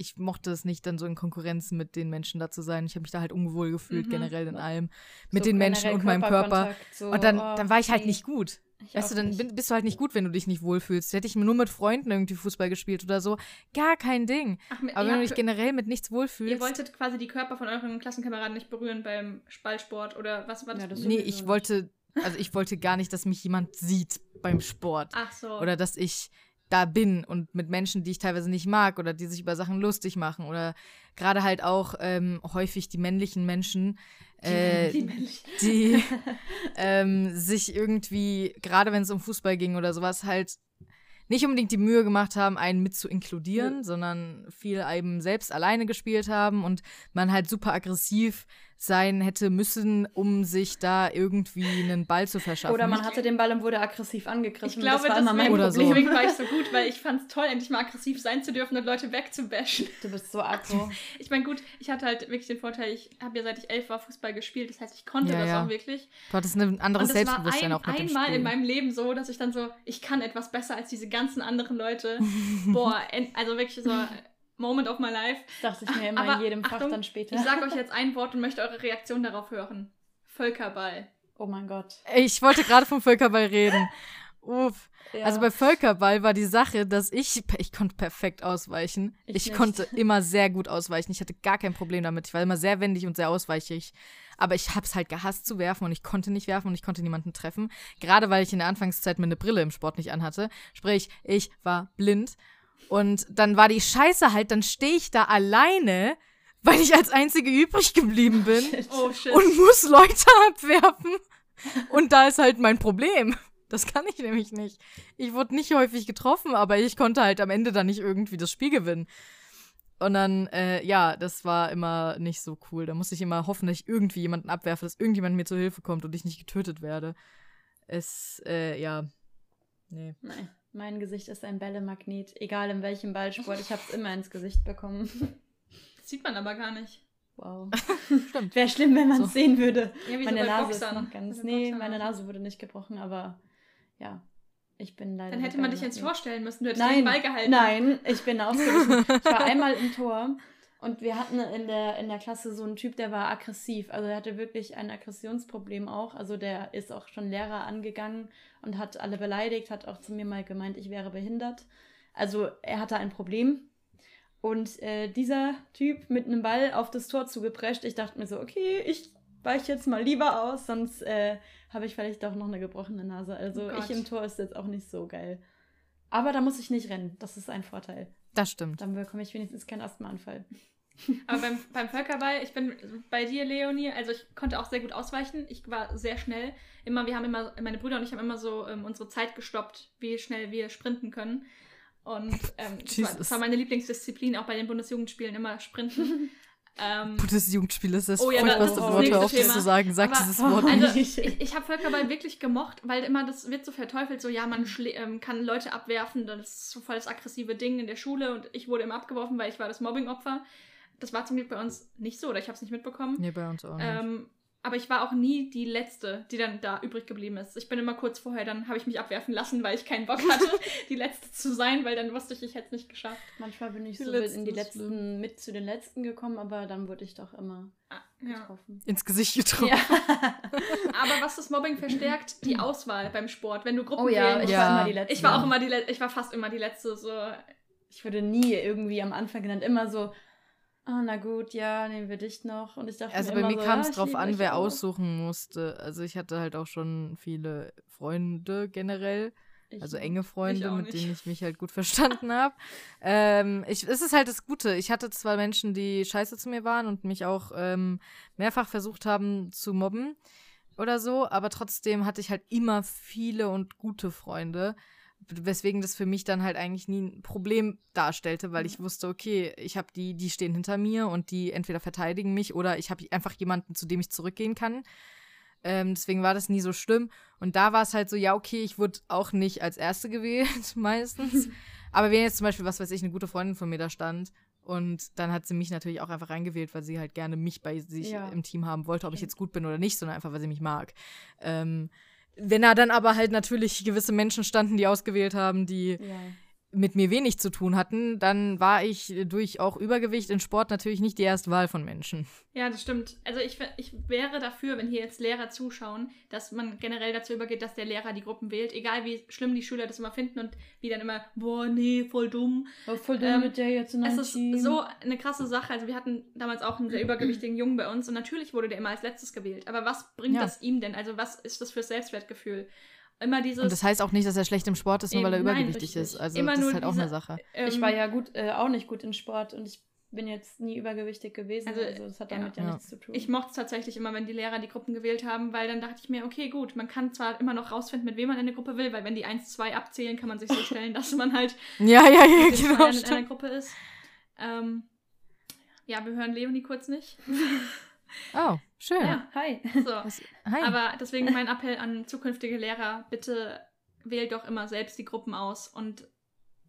Ich mochte es nicht, dann so in Konkurrenz mit den Menschen da zu sein. Ich habe mich da halt unwohl gefühlt, Mhm. generell in allem. Mit So den Menschen und meinem Körper. So, Und dann, oh, dann war ich halt nee. nicht gut. Ich Weißt du, dann nicht. bist du halt nicht gut, wenn du dich nicht wohlfühlst. Hätte ich nur mit Freunden irgendwie Fußball gespielt oder so, gar kein Ding. Ach, mit- Aber ihr wenn du dich generell mit nichts Ihr wohlfühlst. wolltet quasi die Körper von euren Klassenkameraden nicht berühren beim Ballsport oder was war das? Ja, das nee, ich wollte, also ich wollte gar nicht, dass mich jemand sieht beim Sport. Ach so. Oder dass ich da bin und mit Menschen, die ich teilweise nicht mag oder die sich über Sachen lustig machen oder gerade halt auch ähm, häufig die männlichen Menschen, äh, die männlichen. die ähm, sich irgendwie, gerade wenn es um Fußball ging oder sowas, halt nicht unbedingt die Mühe gemacht haben, einen mit zu inkludieren, sondern viel eben selbst alleine gespielt haben und man halt super aggressiv sein hätte müssen, um sich da irgendwie einen Ball zu verschaffen. Oder man hatte den Ball und wurde aggressiv angegriffen. Ich glaube, das war das immer mein Oder so. Problem. Deswegen war ich so gut, weil ich fand es toll, endlich mal aggressiv sein zu dürfen und Leute wegzubashen. Du bist so aggro. Ich meine, gut, ich hatte halt wirklich den Vorteil, ich habe ja seit ich elf war Fußball gespielt, das heißt, ich konnte Ja, das ja. auch wirklich. du hattest ein anderes und es war Selbstbewusstsein ein, auch mit dem einmal Spiel. in meinem Leben so, dass ich dann so, ich kann etwas besser als diese ganzen anderen Leute. Boah, also wirklich so Moment of my life. Das dachte ich mir immer Aber in jedem Fach Achtung, dann später. Ich sage euch jetzt ein Wort und möchte eure Reaktion darauf hören. Völkerball. oh mein Gott. Ich wollte gerade vom Völkerball reden. Uff. Ja. Also bei Völkerball war die Sache, dass ich, ich konnte perfekt ausweichen. Ich Ich, konnte immer sehr gut ausweichen. Ich hatte gar kein Problem damit. Ich war immer sehr wendig und sehr ausweichig. Aber ich habe es halt gehasst zu werfen und ich konnte nicht werfen und ich konnte niemanden treffen. Gerade weil ich in der Anfangszeit mir eine Brille im Sport nicht anhatte. Sprich, ich war blind. Und dann war die Scheiße halt, dann stehe ich da alleine, weil ich als Einzige übrig geblieben bin Oh shit. und muss Leute abwerfen. Und da ist halt mein Problem. Das kann ich nämlich nicht. Ich wurde nicht häufig getroffen, aber ich konnte halt am Ende dann nicht irgendwie das Spiel gewinnen. Und dann, äh, ja, das war immer nicht so cool. Da musste ich immer hoffen, dass ich irgendwie jemanden abwerfe, dass irgendjemand mir zur Hilfe kommt und ich nicht getötet werde. Es, äh, ja. Nee. Nein. Mein Gesicht ist ein Bällemagnet. Egal in welchem Ballsport, ich habe es immer ins Gesicht bekommen. Das sieht man aber gar nicht. Wow. Stimmt. Wäre schlimm, wenn man es So. sehen würde. Ja, wie meine so Nase Boxern. ist noch ganz. Bei Nee, meine. Nase wurde nicht gebrochen, aber ja, ich bin leider. Dann hätte man dich jetzt Bällemagnet. vorstellen müssen. Du hättest Nein, den Ball gehalten. nein, ich bin ausgewichen. ich war einmal im Tor und wir hatten in der, in der Klasse so einen Typ, der war aggressiv. Also er hatte wirklich ein Aggressionsproblem auch. Also der ist auch schon Lehrer angegangen und hat alle beleidigt, hat auch zu mir mal gemeint, ich wäre behindert. Also er hatte ein Problem. Und äh, dieser Typ mit einem Ball auf das Tor zugeprescht, ich dachte mir so, okay, ich weiche jetzt mal lieber aus, sonst äh, habe ich vielleicht doch noch eine gebrochene Nase. Also Oh ich im Tor ist jetzt auch nicht so geil. Aber da muss ich nicht rennen. Das ist ein Vorteil. Das stimmt. Dann bekomme ich wenigstens keinen Asthmaanfall. Aber beim, beim Völkerball, ich bin bei dir, Leonie, also ich konnte auch sehr gut ausweichen. Ich war sehr schnell. Immer, wir haben immer, meine Brüder und ich haben immer so ähm, unsere Zeit gestoppt, wie schnell wir sprinten können. Und ähm, das, war, das war meine Lieblingsdisziplin, auch bei den Bundesjugendspielen immer sprinten. ähm, Gutes Jugendspiel ist das Oh ja, furchtbarste das ist das Wort, auf das zu sagen. Sag Aber- dieses Wort Also, nicht. ich, ich habe Völkerball wirklich gemocht, weil immer das wird so verteufelt, so ja, man ähm, kann Leute abwerfen, das ist so voll das aggressive Ding in der Schule und ich wurde immer abgeworfen, weil ich war das Mobbingopfer. Das war zum Glück bei uns nicht so, oder ich habe es nicht mitbekommen. Nee, bei uns auch nicht. Ähm, aber ich war auch nie die Letzte, die dann da übrig geblieben ist. Ich bin immer kurz vorher, dann habe ich mich abwerfen lassen, weil ich keinen Bock hatte, die Letzte zu sein, weil dann wusste ich, ich hätte es nicht geschafft. Manchmal bin ich Die so in die letzten, mit zu den letzten gekommen, aber dann wurde ich doch immer Ah, ja. getroffen. Ins Gesicht getroffen. Aber was das Mobbing verstärkt, die Auswahl beim Sport. Wenn du Gruppen Oh ja, ich Ja. war immer die letzte. Ich war auch immer die Le ich war fast immer die letzte so Ich wurde nie irgendwie am Anfang genannt. Immer so, ah, na gut, ja, nehmen wir dich noch. Und ich dachte Also mir bei mir so, kam ja, es ich drauf an, wer auch. aussuchen musste. Also ich hatte halt auch schon viele Freunde generell. Ich Also enge Freunde, mit denen ich mich halt gut verstanden habe. Ähm, ich, es ist halt das Gute. Ich hatte zwar Menschen, die scheiße zu mir waren und mich auch ähm, mehrfach versucht haben zu mobben oder so, aber trotzdem hatte ich halt immer viele und gute Freunde, weswegen das für mich dann halt eigentlich nie ein Problem darstellte, weil ich wusste, okay, ich habe die, die stehen hinter mir und die entweder verteidigen mich oder ich habe einfach jemanden, zu dem ich zurückgehen kann. Ähm, deswegen war das nie so schlimm. Und da war es halt so, ja, okay, ich wurde auch nicht als Erste gewählt, meistens. Aber wenn jetzt zum Beispiel, was weiß ich, eine gute Freundin von mir da stand und dann hat sie mich natürlich auch einfach reingewählt, weil sie halt gerne mich bei sich Ja. im Team haben wollte, ob ich jetzt gut bin oder nicht, sondern einfach, weil sie mich mag. Ähm, wenn da dann aber halt natürlich gewisse Menschen standen, die ausgewählt haben, die Ja. Mit mir wenig zu tun hatten, dann war ich durch auch Übergewicht in Sport natürlich nicht die erste Wahl von Menschen. Ja, das stimmt. Also ich, ich wäre dafür, wenn hier jetzt Lehrer zuschauen, dass man generell dazu übergeht, dass der Lehrer die Gruppen wählt, egal wie schlimm die Schüler das immer finden und wie dann immer, boah, nee, voll dumm. Oh, voll dumm Ähm, mit der jetzt in Es einem ist Team. so eine krasse Sache. Also wir hatten damals auch einen sehr übergewichtigen Jungen bei uns und natürlich wurde der immer als letztes gewählt. Aber was bringt Ja. das ihm denn? Also was ist das für Selbstwertgefühl? Immer dieses. Und das heißt auch nicht, dass er schlecht im Sport ist, nur weil er nein, übergewichtig richtig. ist. Also Immer das ist halt auch diese- eine Sache. ähm, ich war ja gut, äh, auch nicht gut in Sport und ich bin jetzt nie übergewichtig gewesen. Also, Also, das hat ja. damit ja, Ja. nichts zu tun. Ich mochte es tatsächlich immer, wenn die Lehrer die Gruppen gewählt haben, weil dann dachte ich mir, okay, gut, man kann zwar immer noch rausfinden, mit wem man in der Gruppe will, weil wenn die 1, 2 abzählen, kann man sich so stellen, dass man halt Ja, ja, ja, genau. Zweien in einer. Gruppe ist. Ähm, ja, wir hören Leonie kurz nicht. Oh, schön. Ja. Hi. So. Was, hi. Aber deswegen mein Appell an zukünftige Lehrer, bitte wählt doch immer selbst die Gruppen aus und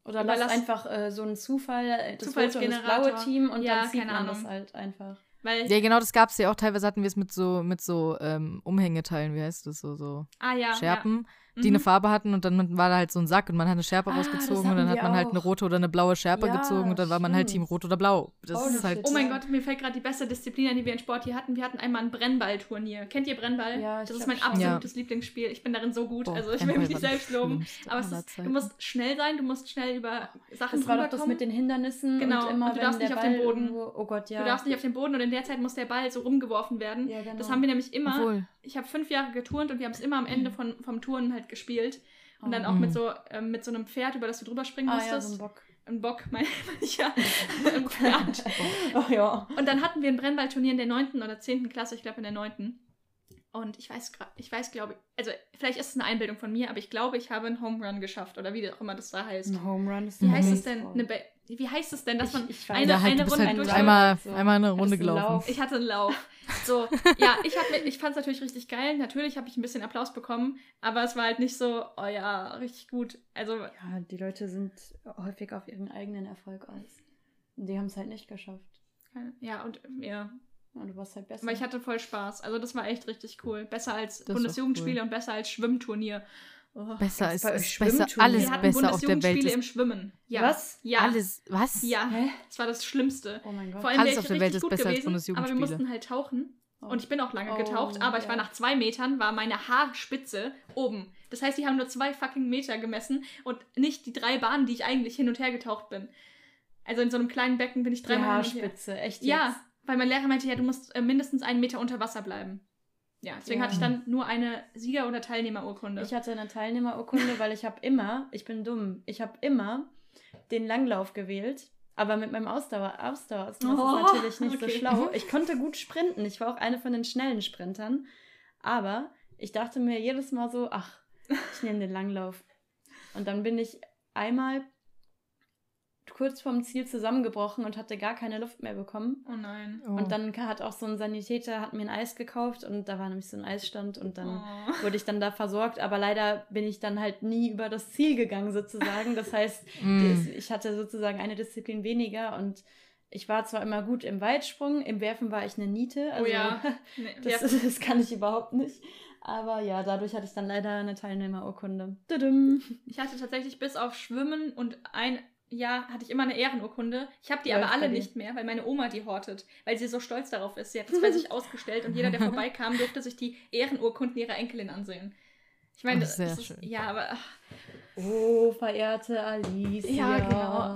Oder Überlass- lass einfach äh, so einen Zufall, äh, das rote und das Zufallsgenerator. blaue Team und Ja, dann sieht keine man Ahnung. das halt einfach. weil ja, genau, das gab's ja auch. Teilweise hatten wir es mit so, mit so ähm, Umhängeteilen, wie heißt das, so, so ah ja, Schärpen, ja. Die eine Mhm. Farbe hatten und dann war da halt so ein Sack und man hat eine Schärpe Ah, das rausgezogen und dann hat man halt eine auch. rote oder eine blaue Schärpe Ja, gezogen und dann war man halt. Team Rot oder Blau. Das Holy ist halt. Oh mein Ja. Gott, mir fällt gerade die beste Disziplin an, die wir in Sport hier hatten. Wir hatten einmal ein Brennballturnier. Kennt ihr Brennball? Ja, ich das ist mein schon. absolutes Lieblingsspiel. Ich bin darin so gut. Boah, also ich will mich nicht das selbst loben. Aber es ist, du musst schnell sein, du musst schnell über Sachen Das war doch das mit den Hindernissen Genau, und immer und du darfst nicht auf den Boden. Irgendwo, oh Gott, ja. Du darfst nicht auf den Boden und in der Zeit muss der Ball so rumgeworfen werden. Ja, genau. Das haben wir nämlich immer. Obwohl, Ich habe fünf Jahre geturnt und wir haben es immer am Ende von, vom Turnen halt gespielt. Und dann Oh. auch mit Mhm. so, ähm, mit so einem Pferd, über das du drüber springen Ah musstest. ja, so ein Bock. ein Bock, meine ich ja. ein Pferd. Oh ja. Und dann hatten wir ein Brennballturnier in der 9. oder 10. Klasse, ich glaube in der 9. Und ich weiß, ich weiß, glaube ich, also vielleicht ist es eine Einbildung von mir, aber ich glaube, ich habe einen Home Run geschafft oder wie auch immer das da heißt. Ein Home Run ist Wie heißt es Baseball. denn? Eine ba wie heißt es denn, dass Ich- man ich weiß eine, halt, eine Runde halt durch. einmal, so. einmal eine Runde gelaufen. Lauf? Ich hatte einen Lauf. So, ja, ich, hab ich fand es natürlich richtig geil. Natürlich habe ich ein bisschen Applaus bekommen, aber es war halt nicht so, oh ja, richtig gut. Also, Ja, die Leute sind häufig auf ihren eigenen Erfolg aus. Und die haben es halt nicht geschafft. ja, und ja. Und du warst halt besser. Aber ich hatte voll Spaß. Also, das war echt richtig cool. Besser als Das Bundesjugendspiele doch und besser als Schwimmturnier. Oh. Besser ist, besser, alles Wir hatten besser auf der Welt. Bundesjugendspiele Ist im Schwimmen. Ja. Was? Ja. Alles, was? Ja, Hä? das war das Schlimmste. Oh mein Gott. Vor allem Alles auf der Welt richtig ist gut besser als gewesen, aber wir Bundesjugendspiele. mussten halt tauchen. Oh. Und ich bin auch lange Oh, getaucht, aber ich war ja. nach zwei Metern, war meine Haarspitze oben. Das heißt, die haben nur zwei fucking Meter gemessen und nicht die drei Bahnen, die ich eigentlich hin und her getaucht bin. Also in so einem kleinen Becken bin ich die dreimal hin und her. Haarspitze, echt Ja, jetzt? weil mein Lehrer meinte, ja, du musst äh, mindestens einen Meter unter Wasser bleiben. Ja, deswegen Ja. hatte ich dann nur eine Sieger- oder Teilnehmerurkunde. Ich hatte eine Teilnehmerurkunde, weil ich habe immer, ich bin dumm, ich habe immer den Langlauf gewählt. Aber mit meinem Ausdauer, Ausdauer ist das Oh, natürlich nicht okay. so schlau. Ich konnte gut sprinten. Ich war auch eine von den schnellen Sprintern. Aber ich dachte mir jedes Mal so, ach, ich nehme den Langlauf. Und dann bin ich einmal kurz vorm Ziel zusammengebrochen und hatte gar keine Luft mehr bekommen. oh nein. Oh. Und dann hat auch so ein Sanitäter hat mir ein Eis gekauft und da war nämlich so ein Eisstand und dann Oh. wurde ich dann da versorgt, aber leider bin ich dann halt nie über das Ziel gegangen sozusagen. Das heißt, Mm. ich hatte sozusagen eine Disziplin weniger und ich war zwar immer gut im Weitsprung, im Werfen war ich eine Niete. Also Oh ja. Nee, das, wer- das kann ich überhaupt nicht. Aber ja, dadurch hatte ich dann leider eine Teilnehmerurkunde. Ich hatte tatsächlich bis auf Schwimmen und ein Jahr hatte ich immer eine Ehrenurkunde. Ich habe die Läuft aber alle nicht mehr, weil meine Oma die hortet, weil sie so stolz darauf ist. Sie hat es bei sich ausgestellt und jeder, der vorbeikam, durfte sich die Ehrenurkunden ihrer Enkelin ansehen. Ich meine, das sehr ist, schön. ja, aber ach, Oh, verehrte Alicia. Ja, genau.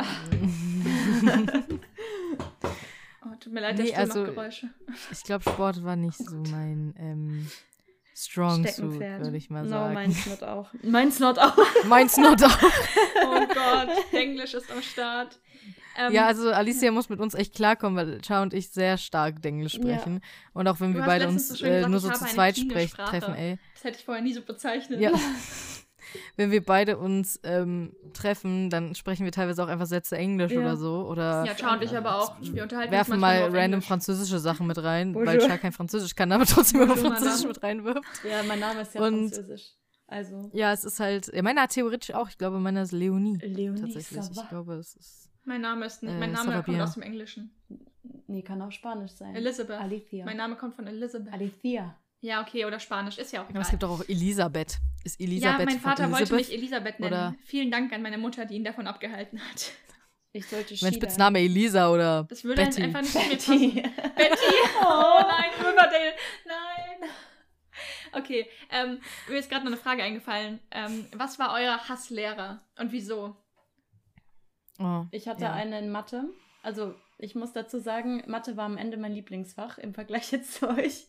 oh, tut mir leid, der Nee, nee, also- Geräusche. Ich glaube, Sport war nicht so mein ähm, Strong Suit, würde ich mal no, sagen. meins not auch. Meins not auch. Meins not auch. Oh Gott, Englisch ist am Start. Ähm, ja, also Alicia muss mit uns echt klarkommen, weil Cha und ich sehr stark Englisch sprechen. Und auch wenn Du wir beide uns so äh, gesagt, nur so zu zweit cleane sprech, Sprache. treffen, ey. das hätte ich vorher nie so bezeichnet. Ja. wenn wir beide uns ähm, treffen, dann sprechen wir teilweise auch einfach Sätze Englisch Ja. oder so. Oder Ja, Cha und ich aber auch. Wir unterhalten werfen mal random Englisch. französische Sachen mit rein, weil Bonjour. Cha kein Französisch kann, aber trotzdem immer Französisch mit reinwirft. Ja, mein Name ist ja Und- französisch. Also, Ja, es ist halt. Ja, meiner hat theoretisch auch. Ich glaube, meiner ist Leonie. Leonie Tatsächlich. Ich glaube, es ist. Mein Name ist nicht, Äh, mein Name va kommt aus dem Englischen. Nee, kann auch Spanisch sein. Elizabeth. Alicia. Mein Name kommt von Elizabeth. Alicia. Ja, okay, oder Spanisch, ist ja auch Aber egal. es gibt doch auch Elisabeth. Ist ja, Elisabeth mein Vater von wollte Elisabeth? mich Elisabeth nennen. Oder- Vielen Dank an meine Mutter, die ihn davon abgehalten hat. Ich sollte Mein. Spitzname Elisa oder Das würde Betty. einfach nicht. Betty. Betty! Oh nein, Riverdale! Nein! Okay, ähm, mir ist gerade noch eine Frage eingefallen. Ähm, was war euer Hasslehrer und wieso? Oh, Ich hatte ja. eine in Mathe. Also, ich muss dazu sagen, Mathe war am Ende mein Lieblingsfach im Vergleich jetzt zu euch.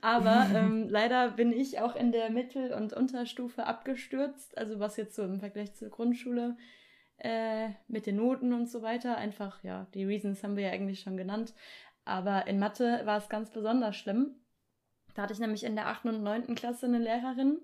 Aber ähm, leider bin ich auch in der Mittel- und Unterstufe abgestürzt. Also, was jetzt so im Vergleich zur Grundschule äh, mit den Noten und so weiter. Einfach, ja, die Reasons haben wir ja eigentlich schon genannt. Aber in Mathe war es ganz besonders schlimm. Da hatte ich nämlich in der 8. und 9. Klasse eine Lehrerin,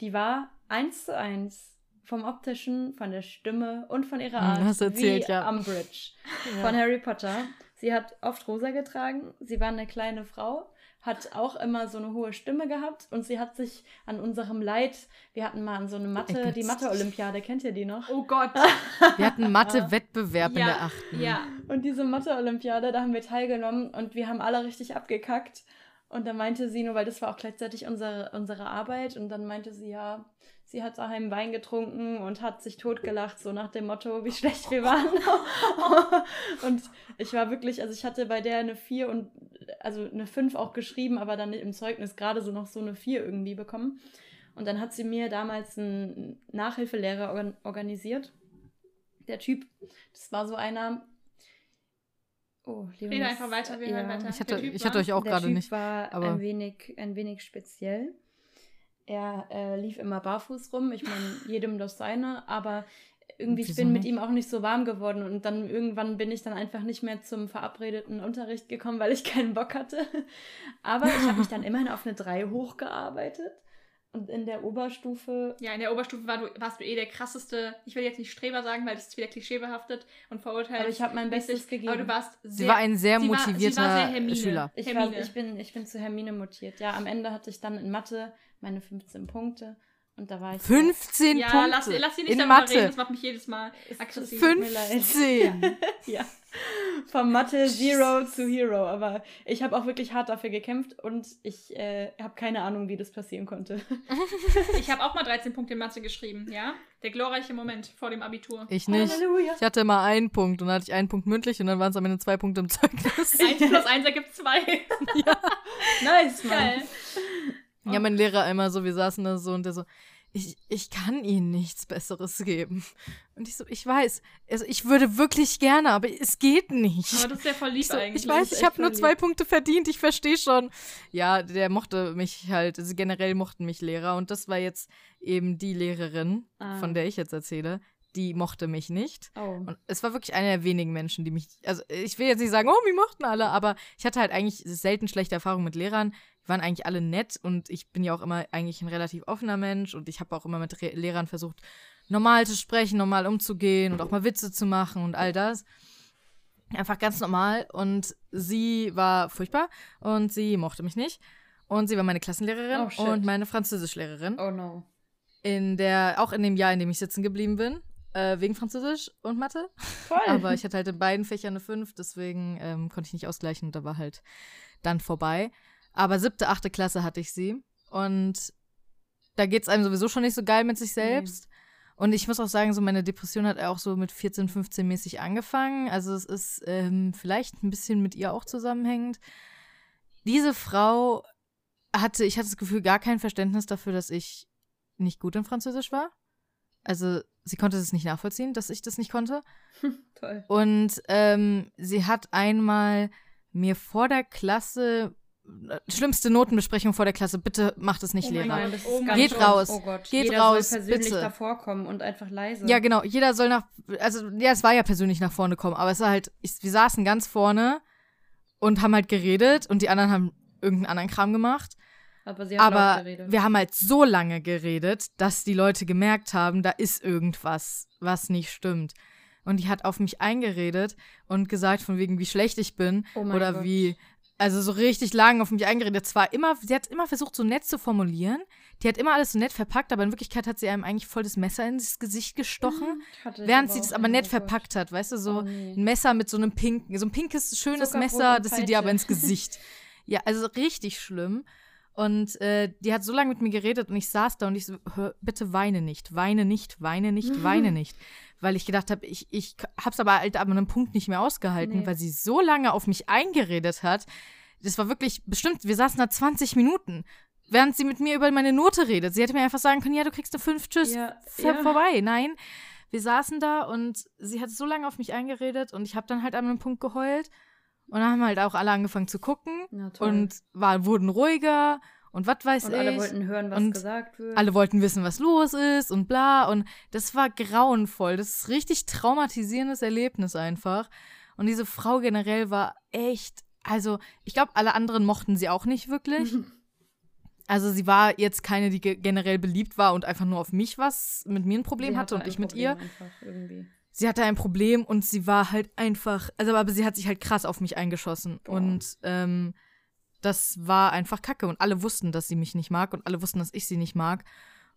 die war eins zu eins vom optischen, von der Stimme und von ihrer Hm, Art hast erzählt, wie ja. Umbridge Ja. von Harry Potter. Sie hat oft rosa getragen, sie war eine kleine Frau, hat auch immer so eine hohe Stimme gehabt und sie hat sich an unserem Leid, wir hatten mal an so eine Mathe, die Ergötzt. Mathe-Olympiade, kennt ihr die noch? Oh Gott! Wir hatten Mathe-Wettbewerb in der ja, achten. ja. Und diese Mathe-Olympiade, da haben wir teilgenommen und wir haben alle richtig abgekackt. Und dann meinte sie, nur weil das war auch gleichzeitig unsere, unsere Arbeit, und dann meinte sie, ja, sie hat daheim Wein getrunken und hat sich totgelacht, so nach dem Motto, wie schlecht wir waren. und ich war wirklich, also ich hatte bei der eine 4 und, also eine 5 auch geschrieben, aber dann im Zeugnis gerade so noch so eine 4 irgendwie bekommen. Und dann hat sie mir damals einen Nachhilfelehrer organ organisiert. Der Typ, das war so einer. Oh, Leonis, Rede einfach weiter, wir hören weiter. Ich hatte, ich hatte euch auch gerade nicht. war aber- ein wenig, ein wenig speziell. Er äh, lief immer barfuß rum. Ich meine, jedem das seine, aber irgendwie, ich bin mit ihm auch nicht so warm geworden. Und dann irgendwann bin ich dann einfach nicht mehr zum verabredeten Unterricht gekommen, weil ich keinen Bock hatte. Aber ich habe mich dann immerhin auf eine 3 hochgearbeitet. Und in der Oberstufe. Ja, in der Oberstufe war du, warst du eh der krasseste, ich will jetzt nicht Streber sagen, weil das ist wieder klischeebehaftet und verurteilt. Aber ich habe mein Bestes gegeben. Aber du warst sehr, Sie war ein sehr sie war- motivierter sie war sehr. Schüler. Ich, war, ich, bin, ich bin zu Hermine mutiert. Ja, am Ende hatte ich dann in Mathe meine 15 Punkte. Und da war ich. 15 ja, Punkte lass, lass sie nicht in darüber Mathe. reden, das macht mich jedes Mal aggressiv. tut mir leid. 15. Ja. Von Mathe Zero zu Hero. Aber ich habe auch wirklich hart dafür gekämpft und ich äh, habe keine Ahnung, wie das passieren konnte. Ich habe auch mal 13 Punkte in Mathe geschrieben, ja? Der glorreiche Moment vor dem Abitur. Ich nicht. Halleluja. Ich hatte immer einen Punkt und dann hatte ich einen Punkt mündlich und dann waren es am Ende zwei Punkte im Zeugnis. 1 plus 1 ergibt 2. Nice, Mann. Geil. Ja, mein Lehrer immer so, wir saßen da so und der so, ich, ich kann Ihnen nichts Besseres geben. Und ich so, ich weiß, also ich würde wirklich gerne, aber es geht nicht. Aber das ist ja voll lieb Ich, so, eigentlich. ich weiß, ich habe nur zwei. Punkte verdient, ich verstehe schon. Ja, der mochte mich halt, also generell mochten mich Lehrer und das war jetzt eben die Lehrerin, Ah. von der ich jetzt erzähle, die mochte mich nicht. Oh. Und es war wirklich einer der wenigen Menschen, die mich, also ich will jetzt nicht sagen, oh, mich mochten alle, aber ich hatte halt eigentlich selten schlechte Erfahrungen mit Lehrern. Die waren eigentlich alle nett und ich bin ja auch immer eigentlich ein relativ offener Mensch und ich habe auch immer mit Re Lehrern versucht, normal zu sprechen, normal umzugehen und auch mal Witze zu machen und all das. Einfach ganz normal und sie war furchtbar und sie mochte mich nicht. Und sie war meine Klassenlehrerin Oh, und meine Französischlehrerin Oh no. in der, auch in dem Jahr, in dem ich sitzen geblieben bin, äh, wegen Französisch und Mathe. Toll. Aber ich hatte halt in beiden Fächern eine 5, deswegen ähm, konnte ich nicht ausgleichen und da war halt dann vorbei. Aber siebte, achte Klasse hatte ich sie und da geht es einem sowieso schon nicht so geil mit sich selbst. Und ich muss auch sagen, so meine Depression hat auch so mit 14, 15 mäßig angefangen. Also es ist ähm, vielleicht ein bisschen mit ihr auch zusammenhängend. Diese Frau hatte, ich hatte das Gefühl, gar kein Verständnis dafür, dass ich nicht gut in Französisch war. Also sie konnte es nicht nachvollziehen, dass ich das nicht konnte. Toll. Und ähm, sie hat einmal mir vor der Klasse, schlimmste Notenbesprechung vor der Klasse, bitte macht es nicht, Oh Lehrer. Gott. Oh Geht raus. Oh Gott. Geht Jeder raus, soll persönlich bitte. davor kommen und einfach leise. Ja, genau. Jeder soll nach, also ja, es war ja persönlich nach vorne kommen, aber es war halt, ich, wir saßen ganz vorne und haben halt geredet und die anderen haben irgendeinen anderen Kram gemacht. Aber sie laut Aber geredet. wir haben halt so lange geredet, dass die Leute gemerkt haben, da ist irgendwas, was nicht stimmt. Und die hat auf mich eingeredet und gesagt, von wegen, wie schlecht ich bin. Oh oder Gott. wie, also so richtig lang auf mich eingeredet. Zwar immer, sie hat immer versucht, so nett zu formulieren. Die hat immer alles so nett verpackt, aber in Wirklichkeit hat sie einem eigentlich voll das Messer ins Gesicht gestochen. Ich Während sie das aber nett verpackt hat, weißt du, so Oh nee. ein Messer mit so einem pinken, so ein pinkes, schönes Zuckerbrot Messer, das sie dir aber ins Gesicht. Ja, also richtig schlimm. Und äh, die hat so lange mit mir geredet und ich saß da und ich so, bitte weine nicht, weine nicht, weine nicht, weine nicht. Weil ich gedacht habe, ich, ich hab's aber halt ab einem Punkt nicht mehr ausgehalten, Nee. weil sie so lange auf mich eingeredet hat. Das war wirklich bestimmt, wir saßen da 20 Minuten, während sie mit mir über meine Note redet. Sie hätte mir einfach sagen können, ja, du kriegst eine 5, tschüss, Ja, ja. vorbei. Nein, wir saßen da und sie hat so lange auf mich eingeredet und ich habe dann halt an einem Punkt geheult. Und dann haben halt auch alle angefangen zu gucken toll. und war, wurden ruhiger und was weiß Und ich. alle wollten hören, was Und gesagt wird. Alle wollten wissen, was los ist und bla. Und das war grauenvoll. Das ist ein richtig traumatisierendes Erlebnis einfach. Und diese Frau generell war echt, also ich glaube, alle anderen mochten sie auch nicht wirklich. Also sie war jetzt keine, die ge- generell beliebt war und einfach nur auf mich was mit mir ein Problem Sie hatte und ich mit Problem ihr. Einfach irgendwie. Sie hatte ein Problem und sie war halt einfach, also aber sie hat sich halt krass auf mich eingeschossen. Boah. Und ähm, das war einfach Kacke. Und alle wussten, dass sie mich nicht mag und alle wussten, dass ich sie nicht mag.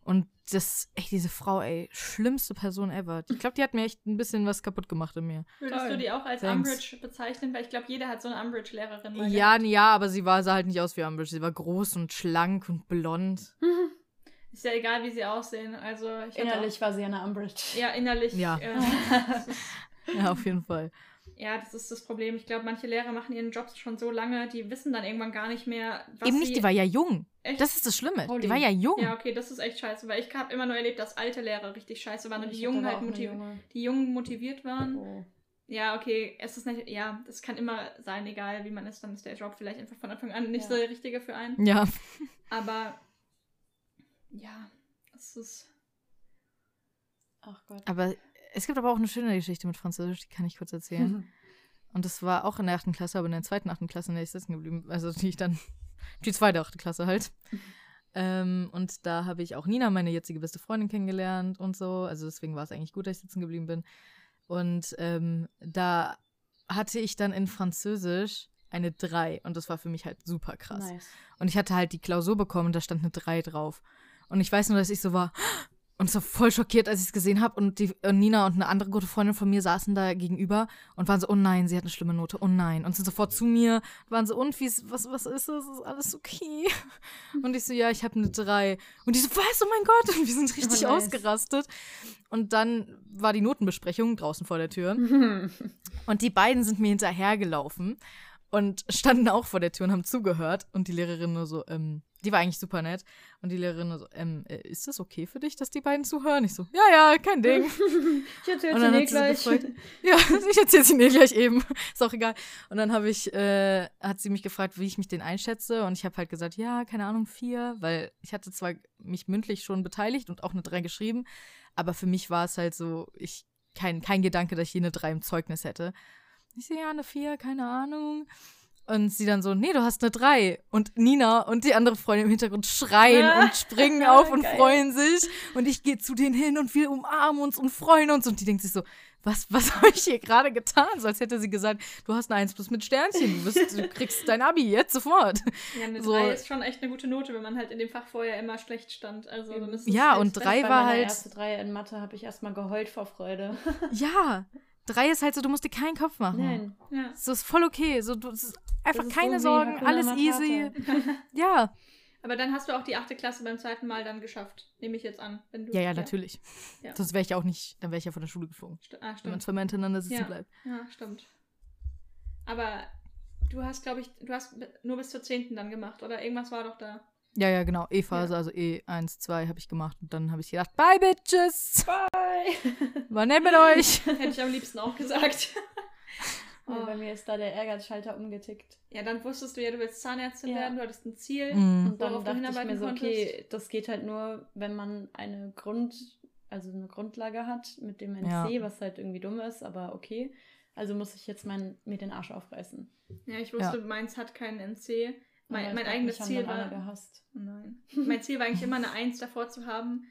Und das, ey, diese Frau, ey, schlimmste Person ever. Ich glaube, die hat mir echt ein bisschen was kaputt gemacht in mir. Würdest Toll. du die auch als Thanks. Umbridge bezeichnen? Weil ich glaube, jeder hat so eine Umbridge-Lehrerin. Ja, nee, ja, aber sie war, sah halt nicht aus wie Umbridge. Sie war groß und schlank und blond. gehabt. Ist ja egal, wie sie aussehen. Also Innerlich war sie eine Umbridge. Auch, ja, innerlich. Ja. Äh, Ja, auf jeden Fall. Ja, das ist das Problem. Ich glaube, manche Lehrer machen ihren Job schon so lange, die wissen dann irgendwann gar nicht mehr, was Eben sie nicht, die war ja jung. echt Das ist das Schlimme. Holy. Die war ja jung. Ja, okay, das ist echt scheiße, weil ich habe immer nur erlebt, dass alte Lehrer richtig scheiße waren und die Jungen halt motiviert, Junge. die Jungen motiviert waren. Oh. Ja, okay, es ist nicht, ja, das kann immer sein, egal wie man ist, dann ist der Job vielleicht einfach von Anfang an nicht Ja. so der richtige für einen. Ja. Aber ja, es ist. Ach Gott. Aber es gibt aber auch eine schöne Geschichte mit Französisch, die kann ich kurz erzählen. Und das war auch in der achten Klasse, aber in der zweiten achten Klasse, in der ich sitzen geblieben, also die ich dann, die zweite achte Klasse halt. Ähm, und da habe ich auch Nina, meine jetzige beste Freundin, kennengelernt und so. Also deswegen war es eigentlich gut, dass ich sitzen geblieben bin. Und ähm, da hatte ich dann in Französisch eine 3 und das war für mich halt super krass. Nice. Und ich hatte halt die Klausur bekommen und da stand eine 3 drauf. Und ich weiß nur, dass ich so war und so voll schockiert, als ich es gesehen habe. Und, die, und Nina und eine andere gute Freundin von mir saßen da gegenüber und waren so, oh nein, sie hat eine schlimme Note, oh nein. Und sind sofort zu mir, waren so, und wie ist, was, was ist das? Ist alles okay? Und ich so, ja, ich habe eine 3. Und die so, was, oh mein Gott? Und wir sind richtig Oh, nice. ausgerastet. Und dann war die Notenbesprechung draußen vor der Tür. Und die beiden sind mir hinterhergelaufen und standen auch vor der Tür und haben zugehört. Und die Lehrerin nur so, ähm, die war eigentlich super nett. Und die Lehrerin nur so, ähm, äh, ist das okay für dich, dass die beiden zuhören? Ich so, ja, ja, kein Ding. Ich erzähl's dann eh so gleich. gefragt, ja, ich erzähl's Ihnen eh gleich eben. Ist auch egal. Und dann habe ich, äh, hat sie mich gefragt, wie ich mich den einschätze. Und ich habe halt gesagt, ja, keine Ahnung, vier, weil ich hatte zwar mich mündlich schon beteiligt und auch eine drei geschrieben, aber für mich war es halt so, ich, kein, kein Gedanke, dass ich hier eine drei im Zeugnis hätte. Ich sehe ja eine vier, keine Ahnung. Und sie dann so, nee, du hast eine drei. Und Nina und die andere Freundin im Hintergrund schreien Ah. und springen auf und Geil. freuen sich. Und ich gehe zu denen hin und wir umarmen uns und freuen uns. Und die denkt sich so, was, was habe ich hier gerade getan? So als hätte sie gesagt, du hast eine 1 plus mit Sternchen, du, bist, du kriegst dein Abi jetzt sofort. Ja, eine So. 3 ist schon echt eine gute Note, wenn man halt in dem Fach vorher immer schlecht stand. Also dann ist es Ja, und Bei drei meiner war halt, erste Drei in Mathe habe ich erstmal geheult vor Freude. ja, drei ist halt so, du musst dir keinen Kopf machen. Nein. Ja. So ist voll okay. So, du, einfach keine so Sorgen, alles easy. Ja. Aber dann hast du auch die achte Klasse beim zweiten Mal dann geschafft. Nehme ich jetzt an. Wenn du, Ja, ja, natürlich. Ja. Sonst wäre ich ja auch nicht, dann wäre ich ja von der Schule geflogen. St ah, Wenn man stimmt. zweimal hintereinander sitzen Ja. bleibt. Ja, stimmt. Aber du hast, glaube ich, du hast nur bis zur 10. dann gemacht, oder? Irgendwas war doch da. Ja, ja, genau. E-Phase, also E1, 2 habe ich gemacht. Und dann habe ich gedacht, bye, Bitches. Bye. War nett mit euch. Hätte ich am liebsten auch gesagt. Ja, Oh. bei mir ist da der Ehrgeizschalter umgetickt. Ja, dann wusstest du ja, du willst Zahnärztin Ja. werden, du hattest ein Ziel. Mhm. Und dann dachte ich mir so, konntest. okay, das geht halt nur, wenn man eine Grund, also eine Grundlage hat mit dem NC, Ja. was halt irgendwie dumm ist, aber okay. Also muss ich jetzt mein, mir den Arsch aufreißen. Ja, ich wusste, meins hat keinen NC. Mein, mein eigenes Ziel war. gehasst. Nein. Mein Ziel war eigentlich immer eine Eins davor zu haben.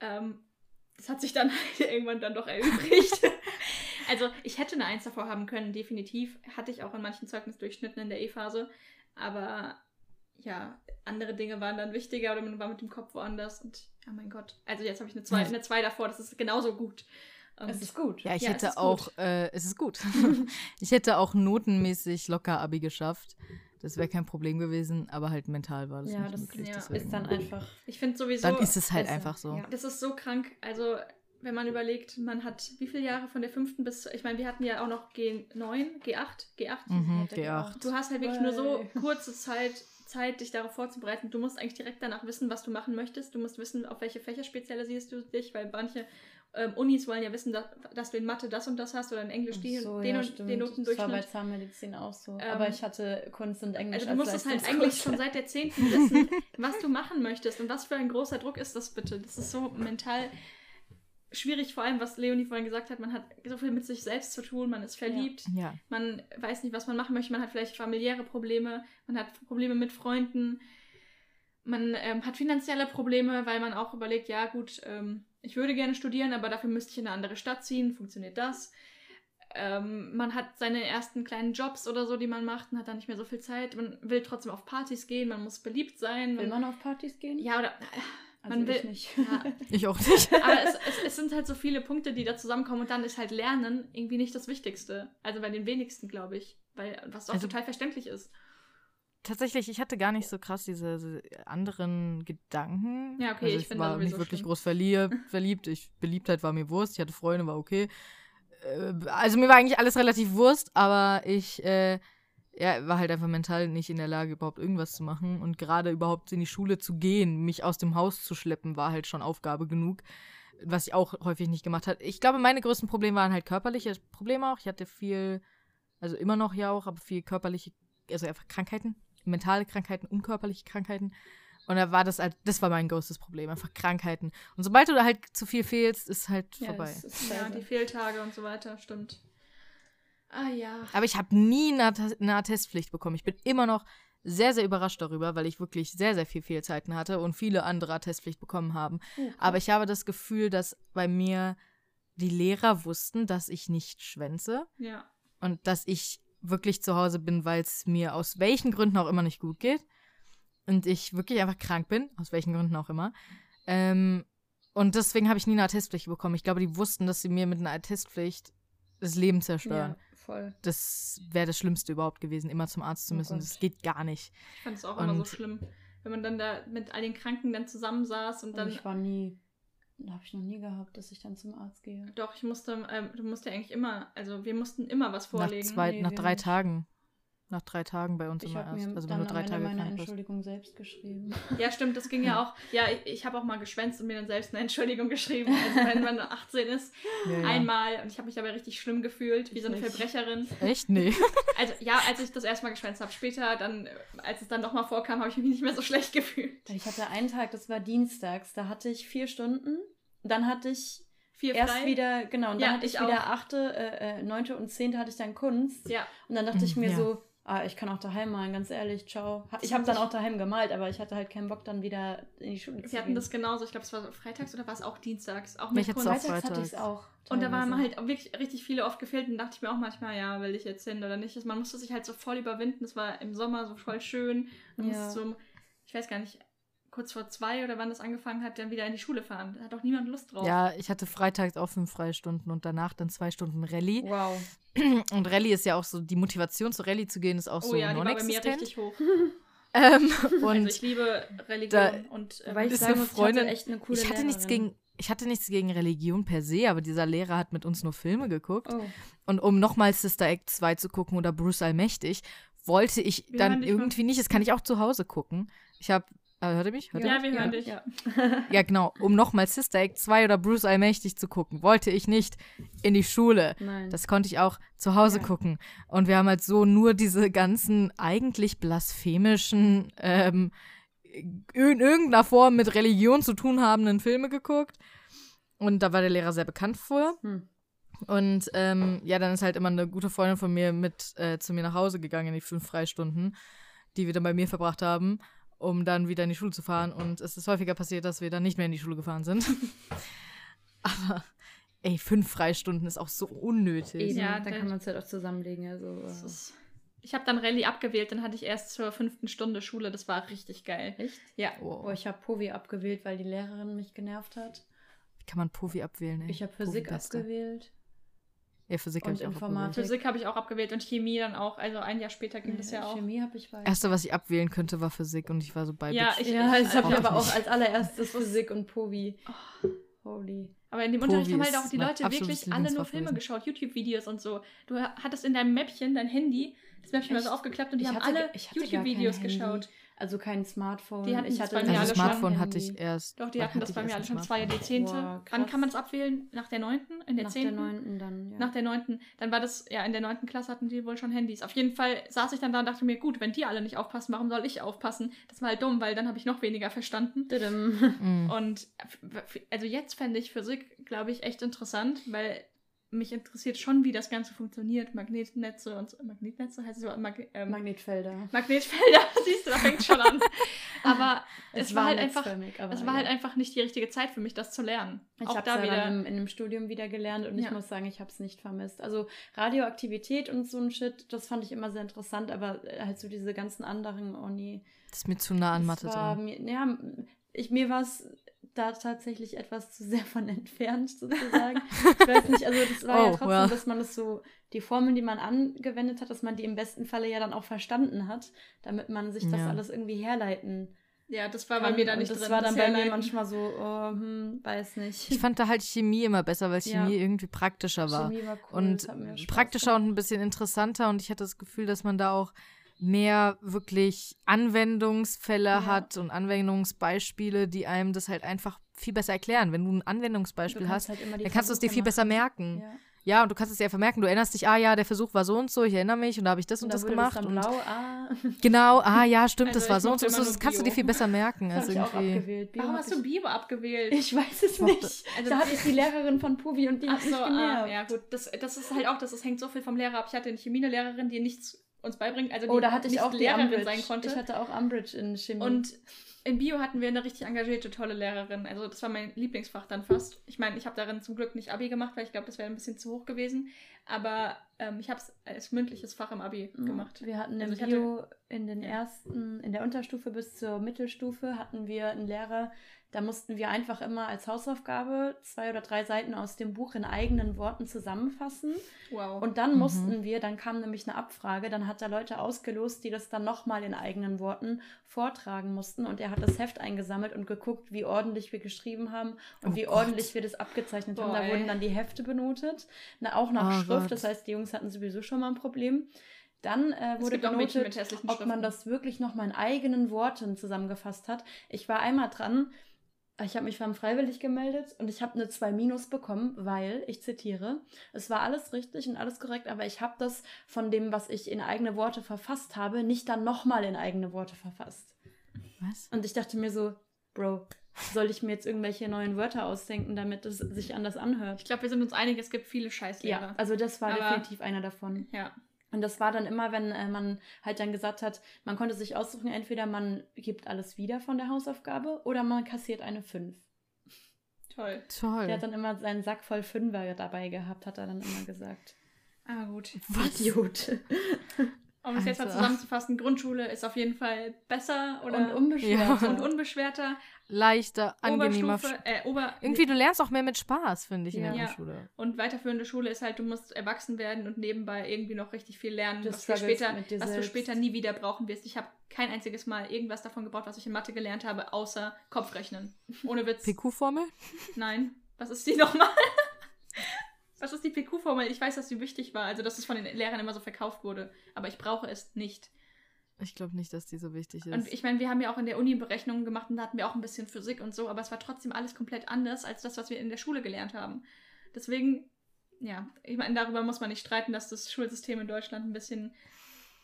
Ähm, das hat sich dann halt irgendwann dann doch erübrigt. also ich hätte eine Eins davor haben können, definitiv. Hatte ich auch in manchen Zeugnisdurchschnitten in der E-Phase. Aber ja, andere Dinge waren dann wichtiger oder man war mit dem Kopf woanders. Und oh mein Gott. Also jetzt habe ich eine Zwei, eine zwei davor, das ist genauso gut. Und Es ist gut. Ja, ich Ja, es hätte gut. auch, äh, es ist gut. ich hätte auch notenmäßig locker Abi geschafft. Das wäre kein Problem gewesen, aber halt mental war das Ja, nicht das möglich. ja, deswegen. Ist dann einfach. ich finde sowieso. dann ist es halt besser. einfach so. Ja, das ist so krank. Also, wenn man überlegt, man hat wie viele Jahre von der fünften bis, ich meine, wir hatten ja auch noch G9, G8, G8. Mhm, hätte ich G8. auch. Du hast halt wirklich nur so kurze Zeit, Zeit, dich darauf vorzubereiten. Du musst eigentlich direkt danach wissen, was du machen möchtest. Du musst wissen, auf welche Fächer spezialisierst du dich, weil manche ähm, Unis wollen ja wissen, dass, dass du in Mathe das und das hast oder in Englisch Ach die, so, den ja, und den Das war bei. Zahnmedizin auch so. Ähm, aber ich hatte Kunst und Englisch Also du als musst es halt eigentlich schon seit der 10. wissen, was du machen möchtest und was für ein großer Druck ist das bitte. Das ist so mental schwierig, vor allem was Leonie vorhin gesagt hat, man hat so viel mit sich selbst zu tun, man ist verliebt, Ja. man weiß nicht, was man machen möchte, man hat vielleicht familiäre Probleme, man hat Probleme mit Freunden, man ähm, hat finanzielle Probleme, weil man auch überlegt, ja gut, ähm, ich würde gerne studieren, aber dafür müsste ich in eine andere Stadt ziehen, funktioniert das? Ähm, man hat seine ersten kleinen Jobs oder so, die man macht und hat dann nicht mehr so viel Zeit. Man will trotzdem auf Partys gehen, man muss beliebt sein. Will man auf Partys gehen? ja, oder. Also man ich will- nicht. Ja, Ich auch nicht. aber es, es, es sind halt so viele Punkte, die da zusammenkommen und dann ist halt Lernen irgendwie nicht das Wichtigste. Also bei den wenigsten, glaube ich. Weil, was auch Also- total verständlich ist. Tatsächlich, ich hatte gar nicht so krass diese, diese anderen Gedanken. Ja, okay, also ich ich war nicht wirklich schlimm. groß verlieb, verliebt. Ich, Beliebtheit war mir Wurst. Ich hatte Freunde, war okay. Äh, Also mir war eigentlich alles relativ Wurst, aber ich äh, ja, war halt einfach mental nicht in der Lage, überhaupt irgendwas zu machen. Und gerade überhaupt in die Schule zu gehen, mich aus dem Haus zu schleppen, war halt schon Aufgabe genug. Was ich auch häufig nicht gemacht habe. Ich glaube, meine größten Probleme waren halt körperliche Probleme auch. Ich hatte viel, also immer noch ja auch, aber viel körperliche, also einfach Krankheiten, mentale Krankheiten, unkörperliche Krankheiten. Und da war das halt, das war mein größtes Problem, einfach Krankheiten. Und sobald du da halt zu viel fehlst, ist halt Ja, vorbei. ist Ja, die Fehltage und so weiter, stimmt. Ah ja. Aber ich habe nie eine, eine Attestpflicht bekommen. Ich bin immer noch sehr, sehr überrascht darüber, weil ich wirklich sehr, sehr viel Fehlzeiten hatte und viele andere Attestpflicht bekommen haben. Oh, Aber ich habe das Gefühl, dass bei mir die Lehrer wussten, dass ich nicht schwänze Ja. und dass ich wirklich zu Hause bin, weil es mir aus welchen Gründen auch immer nicht gut geht und ich wirklich einfach krank bin, aus welchen Gründen auch immer. Ähm, und deswegen habe ich nie eine Attestpflicht bekommen. Ich glaube, die wussten, dass sie mir mit einer Attestpflicht das Leben zerstören. ja, voll. Das wäre das Schlimmste überhaupt gewesen, immer zum Arzt zu Oh müssen. Gott. das geht gar nicht. Ich fand es auch immer so Und- schlimm, wenn man dann da mit all den Kranken dann zusammensaß und Und dann. ich war nie, habe ich noch nie gehabt, dass ich dann zum Arzt gehe. Doch, ich musste, ähm, du musst ja eigentlich immer, also wir mussten immer was vorlegen. Nach, zwei, Nee, nach drei nicht. Tagen. Nach drei Tagen bei uns Ich immer habe erst. mir Also wenn am drei Tage meine krank bist. Entschuldigung selbst geschrieben. Ja, stimmt, das ging ja auch. Ja, ich, ich habe auch mal geschwänzt und mir dann selbst eine Entschuldigung geschrieben, also wenn man 18 ist. Ja, ja. Einmal. Und ich habe mich dabei richtig schlimm gefühlt, wie so eine nicht. Verbrecherin. Echt? Nee. Also ja, als ich das erste Mal geschwänzt habe. Später, dann, als es dann nochmal vorkam, habe ich mich nicht mehr so schlecht gefühlt. Ich hatte einen Tag, das war dienstags, da hatte ich vier Stunden. Dann hatte ich Vier erst wieder, genau, und dann Ja, hatte ich, ich wieder achte, äh, äh, neunte und zehnte hatte ich dann Kunst. Ja, Und dann dachte ich mir Ja. so, ah, ich kann auch daheim malen, ganz ehrlich, ciao. Ich habe dann auch daheim gemalt, aber ich hatte halt keinen Bock, dann wieder in die Schule zu wir hatten gehen. das genauso. Ich glaube, es war freitags oder war es auch dienstags? Auch mit ich Kunst. auch Freitags hatte ich es auch. Und da waren halt auch wirklich richtig viele oft gefehlt und dachte ich mir auch manchmal, ja, will ich jetzt hin oder nicht. Also man musste sich halt so voll überwinden. Es war im Sommer so voll schön. Man Ja. musste so, ich weiß gar nicht, kurz vor zwei oder wann das angefangen hat, dann wieder in die Schule fahren. Da hat doch niemand Lust drauf. Ja, ich hatte freitags auch fünf Freistunden und danach dann zwei Stunden Rallye. Wow. Und Rallye ist ja auch so, die Motivation zur Rallye zu gehen, ist auch oh so ja, die war bei mir richtig hoch. Ähm, und also ich liebe Religion und ähm, Weil ich ist sagen eine muss, ich Freundin- hatte echt eine coole ich hatte nichts gegen, ich hatte nichts gegen Religion per se, aber dieser Lehrer hat mit uns nur Filme geguckt. Oh. Und um nochmal Sister Act 2 zu gucken oder Bruce Allmächtig, wollte ich Wir dann irgendwie nicht. Das kann ich auch zu Hause gucken. Ich habe, äh, hört ihr mich? Hört ihr Ja, mich? wir hören dich. Ja. Ja, genau. Um nochmal Sister Act 2 oder Bruce Allmächtig zu gucken, wollte ich nicht in die Schule. Nein. Das konnte ich auch zu Hause Ja. gucken. Und wir haben halt so nur diese ganzen eigentlich blasphemischen, ähm, in irgendeiner Form mit Religion zu tun habenden Filme geguckt. Und da war der Lehrer sehr bekannt vor. Hm. Und ähm, ja, dann ist halt immer eine gute Freundin von mir mit äh, zu mir nach Hause gegangen in die fünf Freistunden, die wir dann bei mir verbracht haben, um dann wieder in die Schule zu fahren. Und es ist häufiger passiert, dass wir dann nicht mehr in die Schule gefahren sind. Aber ey, fünf Freistunden ist auch so unnötig. Ja, dann da- kann man es halt auch zusammenlegen. Also, äh, ist, ich habe dann Rallye abgewählt, dann hatte ich erst zur fünften Stunde Schule. Das war richtig geil. echt? Ja. Oh, Oh, ich habe Povi abgewählt, weil die Lehrerin mich genervt hat. wie kann man Povi abwählen? Ey? Ich habe Physik abgewählt. Ja, Physik habe ich auch abgewählt. Physik habe ich auch abgewählt und Chemie dann auch. Also ein Jahr später ging das ja auch. Chemie habe ich bei. Erste, was ich abwählen könnte, war Physik und ich war so bei Ja, Bitch. ich- ja, das habe ich auch aber auch als allererstes Physik und Povi. Holy. Aber in dem Povi Unterricht haben halt auch die Leute wirklich alle nur Filme geschaut, YouTube-Videos und so. Du hattest in deinem Mäppchen, dein Handy, das Mäppchen war so aufgeklappt und die Ich haben hatte alle YouTube-Videos Handy. geschaut. Also kein Smartphone. Die hatten ich das hatte bei mir Also alle schon Smartphone Handy. hatte ich erst. Doch, die hatten das hatte bei mir alle erst schon zwei? Jahrzehnte. Boah, Wann kann man es abwählen? Nach der neunten? In der Nach der zehnten? neunten dann, ja. Nach der neunten. Dann war das, ja, in der neunten Klasse hatten die wohl schon Handys. Auf jeden Fall saß ich dann da und dachte mir, gut, wenn die alle nicht aufpassen, warum soll ich aufpassen? Das war halt dumm, weil dann habe ich noch weniger verstanden. Mhm. Und also jetzt fände ich Physik, glaube ich, echt interessant, weil mich interessiert schon, wie das Ganze funktioniert. Magnetnetze und so. Magnetnetze heißt es so, Mag ähm, Magnetfelder. Magnetfelder, siehst du, da fängt schon an. Aber es, war halt einfach, aber es war halt ja. einfach nicht die richtige Zeit für mich, das zu lernen. Ich Auch habe da da wieder. dann im, in einem Studium wieder gelernt und ich Ja. muss sagen, ich habe es nicht vermisst. Also Radioaktivität und so ein Shit, das fand ich immer sehr interessant, aber äh, halt so diese ganzen anderen, oh nee. Das ist mir zu nah an Mathe dran. Mir, ja, ich, mir war es da tatsächlich etwas zu sehr von entfernt, sozusagen. ich weiß nicht, also das war ja Oh, trotzdem, well. dass man das so, die Formeln, die man angewendet hat, dass man die im besten Falle ja dann auch verstanden hat, damit man sich das Ja. alles irgendwie herleiten ja, das war bei mir da nicht das drin. war dann bei mir manchmal so, oh, hm, weiß nicht. Ich fand da halt Chemie immer besser, weil Ja. Chemie irgendwie praktischer war. Chemie war cool, und das hat mir Spaß praktischer gemacht. und ein bisschen interessanter und ich hatte das Gefühl, dass man da auch mehr wirklich Anwendungsfälle Ja. hat und Anwendungsbeispiele, die einem das halt einfach viel besser erklären. Wenn du ein Du Anwendungsbeispiel kannst hast, halt dann kannst du es dir viel besser machen. merken. Ja. Ja, und du kannst es dir einfach merken. Du erinnerst dich, ah ja, der Versuch war so und so, ich erinnere mich und da habe ich das und, da das gemacht. dann und blau, ah. genau, ah ja, stimmt, Also das war so und so. Das kannst du dir viel besser merken. Das Also irgendwie. Warum hast du Bio abgewählt? Ich weiß es nicht. Also da hatte ich die Lehrerin von Puvi und die Ach hat so, mich ah, genervt. ja gut. Das, das ist halt auch, das, das hängt so viel vom Lehrer ab. Ich hatte eine Lehrerin, die nichts uns beibringt. Also oh, da hatte ich auch die Lehrerin Umbridge. sein konnte. Ich hatte auch Umbridge in Chemie. Und in Bio hatten wir eine richtig engagierte, tolle Lehrerin. Also das war mein Lieblingsfach dann fast. Ich meine, ich habe darin zum Glück nicht Abi gemacht, weil ich glaube, das wäre ein bisschen zu hoch gewesen. Aber ähm, ich habe es als mündliches Fach im Abi Ja, gemacht. Wir hatten Also ich hatte- Bio in den ersten, in der Unterstufe bis zur Mittelstufe hatten wir einen Lehrer, da mussten wir einfach immer als Hausaufgabe zwei oder drei Seiten aus dem Buch in eigenen Worten zusammenfassen. Wow. Und dann Mhm. mussten wir, dann kam nämlich eine Abfrage, dann hat er Leute ausgelost, die das dann nochmal in eigenen Worten vortragen mussten. Und er hat das Heft eingesammelt und geguckt, wie ordentlich wir geschrieben haben und Oh wie Gott. ordentlich wir das abgezeichnet haben. Boah, Da ey. wurden dann die Hefte benotet, na, auch nach Oh Schrift. Gott. Das heißt, die Jungs hatten sowieso schon mal ein Problem. Dann äh, wurde benotet, ob man das wirklich nochmal in eigenen Worten zusammengefasst hat. Ich war einmal dran, ich habe mich beim Freiwillig gemeldet und ich habe eine 2 Minus bekommen, weil, ich zitiere, es war alles richtig und alles korrekt, aber ich habe das von dem, was ich in eigene Worte verfasst habe, nicht dann nochmal in eigene Worte verfasst. Was? Und ich dachte mir so, Bro, soll ich mir jetzt irgendwelche neuen Wörter ausdenken, damit es sich anders anhört? ich glaube, wir sind uns einig, es gibt viele Scheißlehrer. Ja, also das war Aber- definitiv einer davon. Ja. Und das war dann immer, wenn äh, man halt dann gesagt hat, man konnte sich aussuchen, entweder man gibt alles wieder von der Hausaufgabe oder man kassiert eine 5. Toll. Toll. Der hat dann immer seinen Sack voll Fünfer dabei gehabt, hat er dann immer gesagt. Ah, gut. Was? Idiot. Um es jetzt mal Alter. zusammenzufassen, Grundschule ist auf jeden Fall besser oder Und unbeschwert. Ja. und unbeschwerter. Leichter, angenehmer. Oberstufe, äh, Ober Irgendwie, du lernst auch mehr mit Spaß, finde ich, in der Ja. Grundschule. Und weiterführende Schule ist halt, du musst erwachsen werden und nebenbei irgendwie noch richtig viel lernen, Du was du, später, was du selbst. später nie wieder brauchen wirst. Ich habe kein einziges Mal irgendwas davon gebraucht, was ich in Mathe gelernt habe, außer Kopfrechnen. Ohne Witz. PQ-Formel? Nein. Was ist die nochmal? Was ist die PQ-Formel? Ich weiß, dass die wichtig war, also dass es von den Lehrern immer so verkauft wurde. Aber ich brauche es nicht. Ich glaube nicht, dass die so wichtig ist. Und ich meine, wir haben ja auch in der Uni Berechnungen gemacht und da hatten wir auch ein bisschen Physik und so, aber es war trotzdem alles komplett anders als das, was wir in der Schule gelernt haben. Deswegen, ja, ich meine, darüber muss man nicht streiten, dass das Schulsystem in Deutschland ein bisschen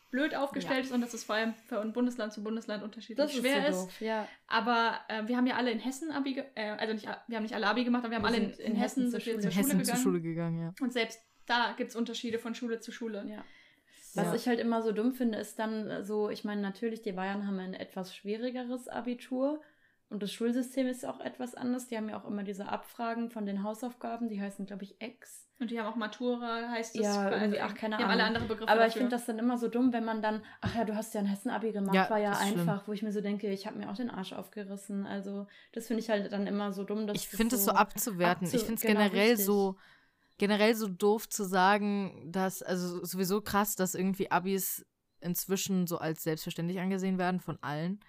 blöd aufgestellt ist und dass es vor allem von Bundesland zu Bundesland unterschiedlich Das ist schwer so ist. ja. Aber äh, wir haben ja alle in Hessen Abi, ge- äh, also nicht, wir haben nicht alle Abi gemacht, aber wir haben Wir alle in, sind in, Hessen, zur, Schule. zur in Schule Hessen gegangen. zur Schule gegangen, ja. Und selbst da gibt es Unterschiede von Schule zu Schule. ja. Was Ja. ich halt immer so dumm finde, ist dann so, ich meine, natürlich, die Bayern haben ein etwas schwierigeres Abitur und das Schulsystem ist auch etwas anders. Die haben ja auch immer diese Abfragen von den Hausaufgaben, die heißen, glaube ich, Ex. Und die haben auch Matura, heißt es. Ja, irgendwie, ach, keine die haben alle Ahnung. andere Begriffe Aber ich dafür. finde das dann immer so dumm, wenn man dann, ach ja, du hast ja ein Hessen-Abi gemacht, Ja, war ja das ist schlimm. einfach, wo ich mir so denke, ich habe mir auch den Arsch aufgerissen. Also, das finde ich halt dann immer so dumm, dass Ich finde es so abzuwerten. abzu- ich finde es genau, generell richtig. so generell so doof zu sagen, dass also sowieso krass, dass irgendwie Abis inzwischen so als selbstverständlich angesehen werden von allen.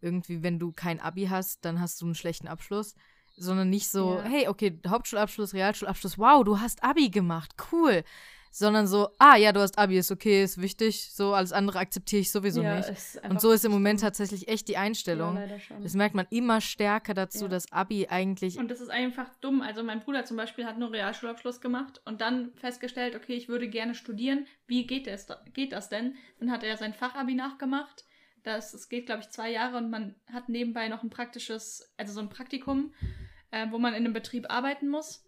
Irgendwie, wenn du kein Abi hast, dann hast du einen schlechten Abschluss, sondern nicht so, Ja. hey, okay, Hauptschulabschluss, Realschulabschluss, wow, du hast Abi gemacht, cool. Sondern so, ah ja, du hast Abi, ist okay, ist wichtig, so alles andere akzeptiere ich sowieso ja, nicht. Und so ist im Moment dumm. tatsächlich echt die Einstellung. Ja. Das merkt man immer stärker dazu, dass Abi eigentlich Und das ist einfach dumm. Also mein Bruder zum Beispiel hat nur Realschulabschluss gemacht und dann festgestellt, okay, ich würde gerne studieren. Wie geht das, geht das denn? Dann hat er sein Fachabi nachgemacht. Das, das geht, glaube ich, zwei Jahre und man hat nebenbei noch ein praktisches, also so ein Praktikum, äh, wo man in einem Betrieb arbeiten muss.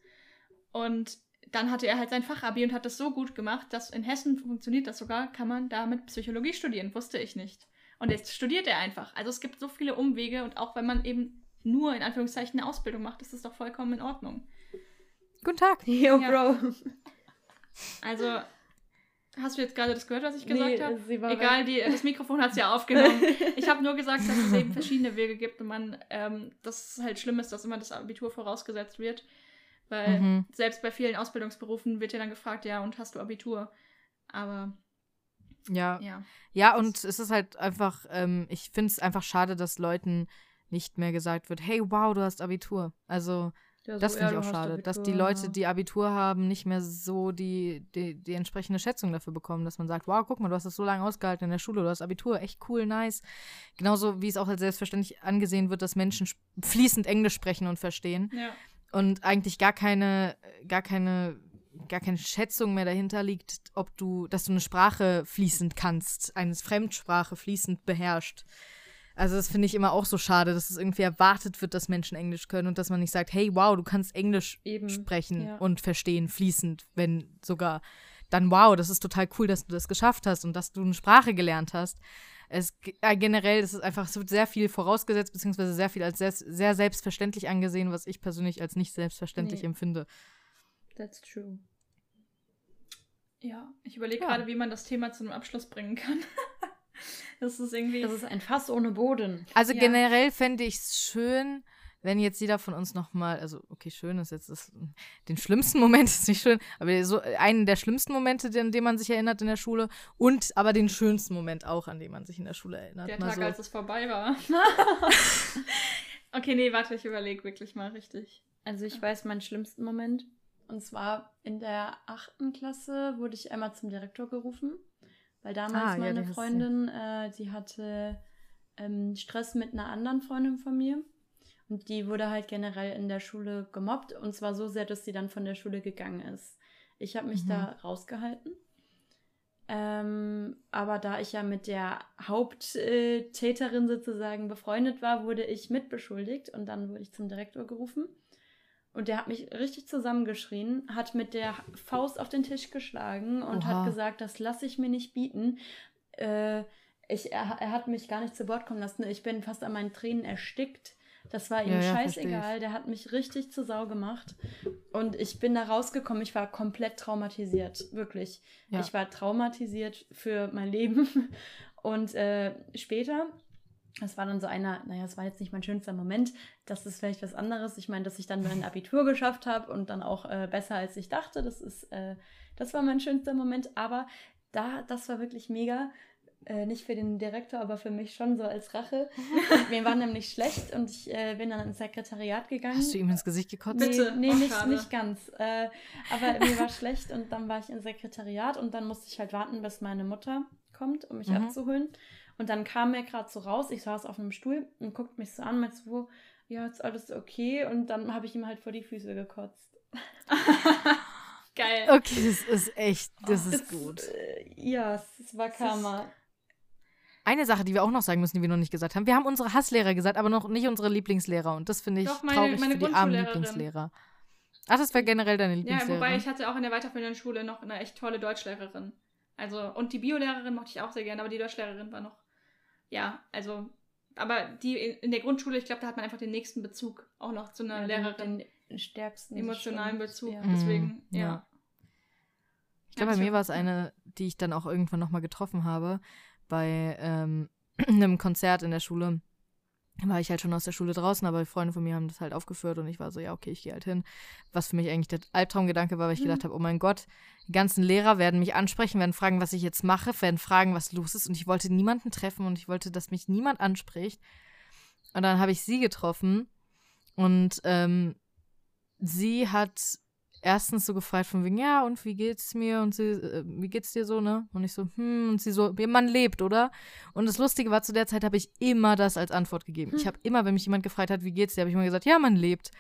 Und dann hatte er halt sein Fachabi und hat das so gut gemacht, dass in Hessen funktioniert das sogar, kann man damit Psychologie studieren. Wusste ich nicht. Und jetzt studiert er einfach. Also es gibt so viele Umwege und auch wenn man eben nur in Anführungszeichen eine Ausbildung macht, ist das doch vollkommen in Ordnung. Guten Tag. Yo, Ja. Bro. Also, hast du jetzt gerade das gehört, was ich gesagt Nee, habe? sie war Egal, die, das Mikrofon hat es ja aufgenommen. Ich habe nur gesagt, dass es eben verschiedene Wege gibt und man, ähm, dass es halt schlimm ist, dass immer das Abitur vorausgesetzt wird. Weil Mhm. selbst bei vielen Ausbildungsberufen wird ja dann gefragt, ja, und hast du Abitur? Aber Ja. ja. Ja, und es ist halt einfach, ähm, ich finde es einfach schade, dass Leuten nicht mehr gesagt wird, hey, wow, du hast Abitur. Also, Ja, das so, finde ich auch schade, dass die Leute, die Abitur haben, nicht mehr so die, die, die entsprechende Schätzung dafür bekommen, dass man sagt, wow, guck mal, du hast das so lange ausgehalten in der Schule, du hast Abitur, echt cool, nice. Genauso wie es auch als selbstverständlich angesehen wird, dass Menschen fließend Englisch sprechen und verstehen Ja. und eigentlich gar keine, gar keine, gar keine Schätzung mehr dahinter liegt, ob du, dass du eine Sprache fließend kannst, eine Fremdsprache fließend beherrscht. Also das finde ich immer auch so schade, dass es irgendwie erwartet wird, dass Menschen Englisch können und dass man nicht sagt, hey, wow, du kannst Englisch Eben, sprechen ja. und verstehen fließend, wenn sogar dann wow, das ist total cool, dass du das geschafft hast und dass du eine Sprache gelernt hast. Es äh, generell, es ist einfach, es wird sehr viel vorausgesetzt, beziehungsweise sehr viel als sehr, sehr selbstverständlich angesehen, was ich persönlich als nicht selbstverständlich nee. empfinde. That's true. Ja, ich überlege ja. gerade, wie man das Thema zu einem Abschluss bringen kann. das ist irgendwie. Das ist ein Fass ohne Boden. Also ja. generell fände ich es schön, wenn jetzt jeder von uns nochmal, also okay, schön ist jetzt das, den schlimmsten Moment ist nicht schön, aber so einen der schlimmsten Momente, an den man sich erinnert in der Schule und aber den schönsten Moment auch, an den man sich in der Schule erinnert. Der Tag, so. als es vorbei war. okay, nee, warte, ich überlege wirklich mal richtig. Also ich weiß meinen schlimmsten Moment. Und zwar in der achten Klasse wurde ich einmal zum Direktor gerufen, weil damals ah, meine ja, Freundin, äh, die hatte ähm, Stress mit einer anderen Freundin von mir. Und die wurde halt generell in der Schule gemobbt. Und zwar so sehr, dass sie dann von der Schule gegangen ist. Ich habe mich mhm. da rausgehalten. Ähm, aber da ich ja mit der Haupttäterin sozusagen befreundet war, wurde ich mitbeschuldigt und dann wurde ich zum Direktor gerufen. Und der hat mich richtig zusammengeschrien, hat mit der Faust auf den Tisch geschlagen und Oha. hat gesagt, das lasse ich mir nicht bieten. Äh, ich, er, er, hat mich gar nicht zu Wort kommen lassen. Ich bin fast an meinen Tränen erstickt. Das war ihm ja, scheißegal. Ja, der hat mich richtig zur Sau gemacht. Und ich bin da rausgekommen. Ich war komplett traumatisiert. Wirklich. Ja. Ich war traumatisiert für mein Leben. Und äh, später das war dann so einer, naja, es war jetzt nicht mein schönster Moment. Das ist vielleicht was anderes. Ich meine, dass ich dann mein Abitur geschafft habe und dann auch äh, besser als ich dachte. Das ist, äh, das war mein schönster Moment. Aber da, das war wirklich mega. Äh, nicht für den Direktor, aber für mich schon so als Rache. Mir war nämlich schlecht und ich äh, bin dann ins Sekretariat gegangen. Hast du ihm ins Gesicht gekotzt? Nee, Bitte. nee oh, nicht, nicht ganz. Äh, aber mir war schlecht und dann war ich im Sekretariat und dann musste ich halt warten, bis meine Mutter kommt, um mich mhm. abzuholen. Und dann kam er gerade so raus, ich saß auf einem Stuhl und guckt mich so an, meinte so, ja, ist alles okay. Und dann habe ich ihm halt vor die Füße gekotzt. Geil. Okay, das ist echt, das oh, ist es, gut. Äh, ja, es war Karma. Eine Sache, die wir auch noch sagen müssen, die wir noch nicht gesagt haben. Wir haben unsere Hasslehrer gesagt, aber noch nicht unsere Lieblingslehrer. Und das finde ich Doch, meine, traurig meine für die armen Lieblingslehrer. Ach, das wäre generell deine Lieblingslehrer. Ja, wobei ich hatte auch in der weiterführenden Schule noch eine echt tolle Deutschlehrerin. Also, und die Biolehrerin mochte ich auch sehr gerne, aber die Deutschlehrerin war noch ja, also, aber die in der Grundschule, ich glaube, da hat man einfach den nächsten Bezug auch noch zu einer ja, Lehrerin. Den stärksten. Emotionalen Bezug. Ja. Deswegen, mhm, ja. ja. Ich glaube, bei mir war es eine, die ich dann auch irgendwann nochmal getroffen habe, bei ähm, einem Konzert in der Schule war ich halt schon aus der Schule draußen, aber Freunde von mir haben das halt aufgeführt und ich war so, ja, okay, ich gehe halt hin. Was für mich eigentlich der Albtraumgedanke war, weil ich mhm. gedacht habe, oh mein Gott, die ganzen Lehrer werden mich ansprechen, werden fragen, was ich jetzt mache, werden fragen, was los ist und ich wollte niemanden treffen und ich wollte, dass mich niemand anspricht. Und dann habe ich sie getroffen und ähm, sie hat erstens so gefragt von wegen, ja, und wie geht's mir? Und sie, äh, wie geht's dir so, ne? Und ich so, hm, und sie so, man lebt, oder? Und das Lustige war, zu der Zeit habe ich immer das als Antwort gegeben. Ich hm. habe immer, wenn mich jemand gefragt hat, wie geht's dir, habe ich immer gesagt, ja, man lebt.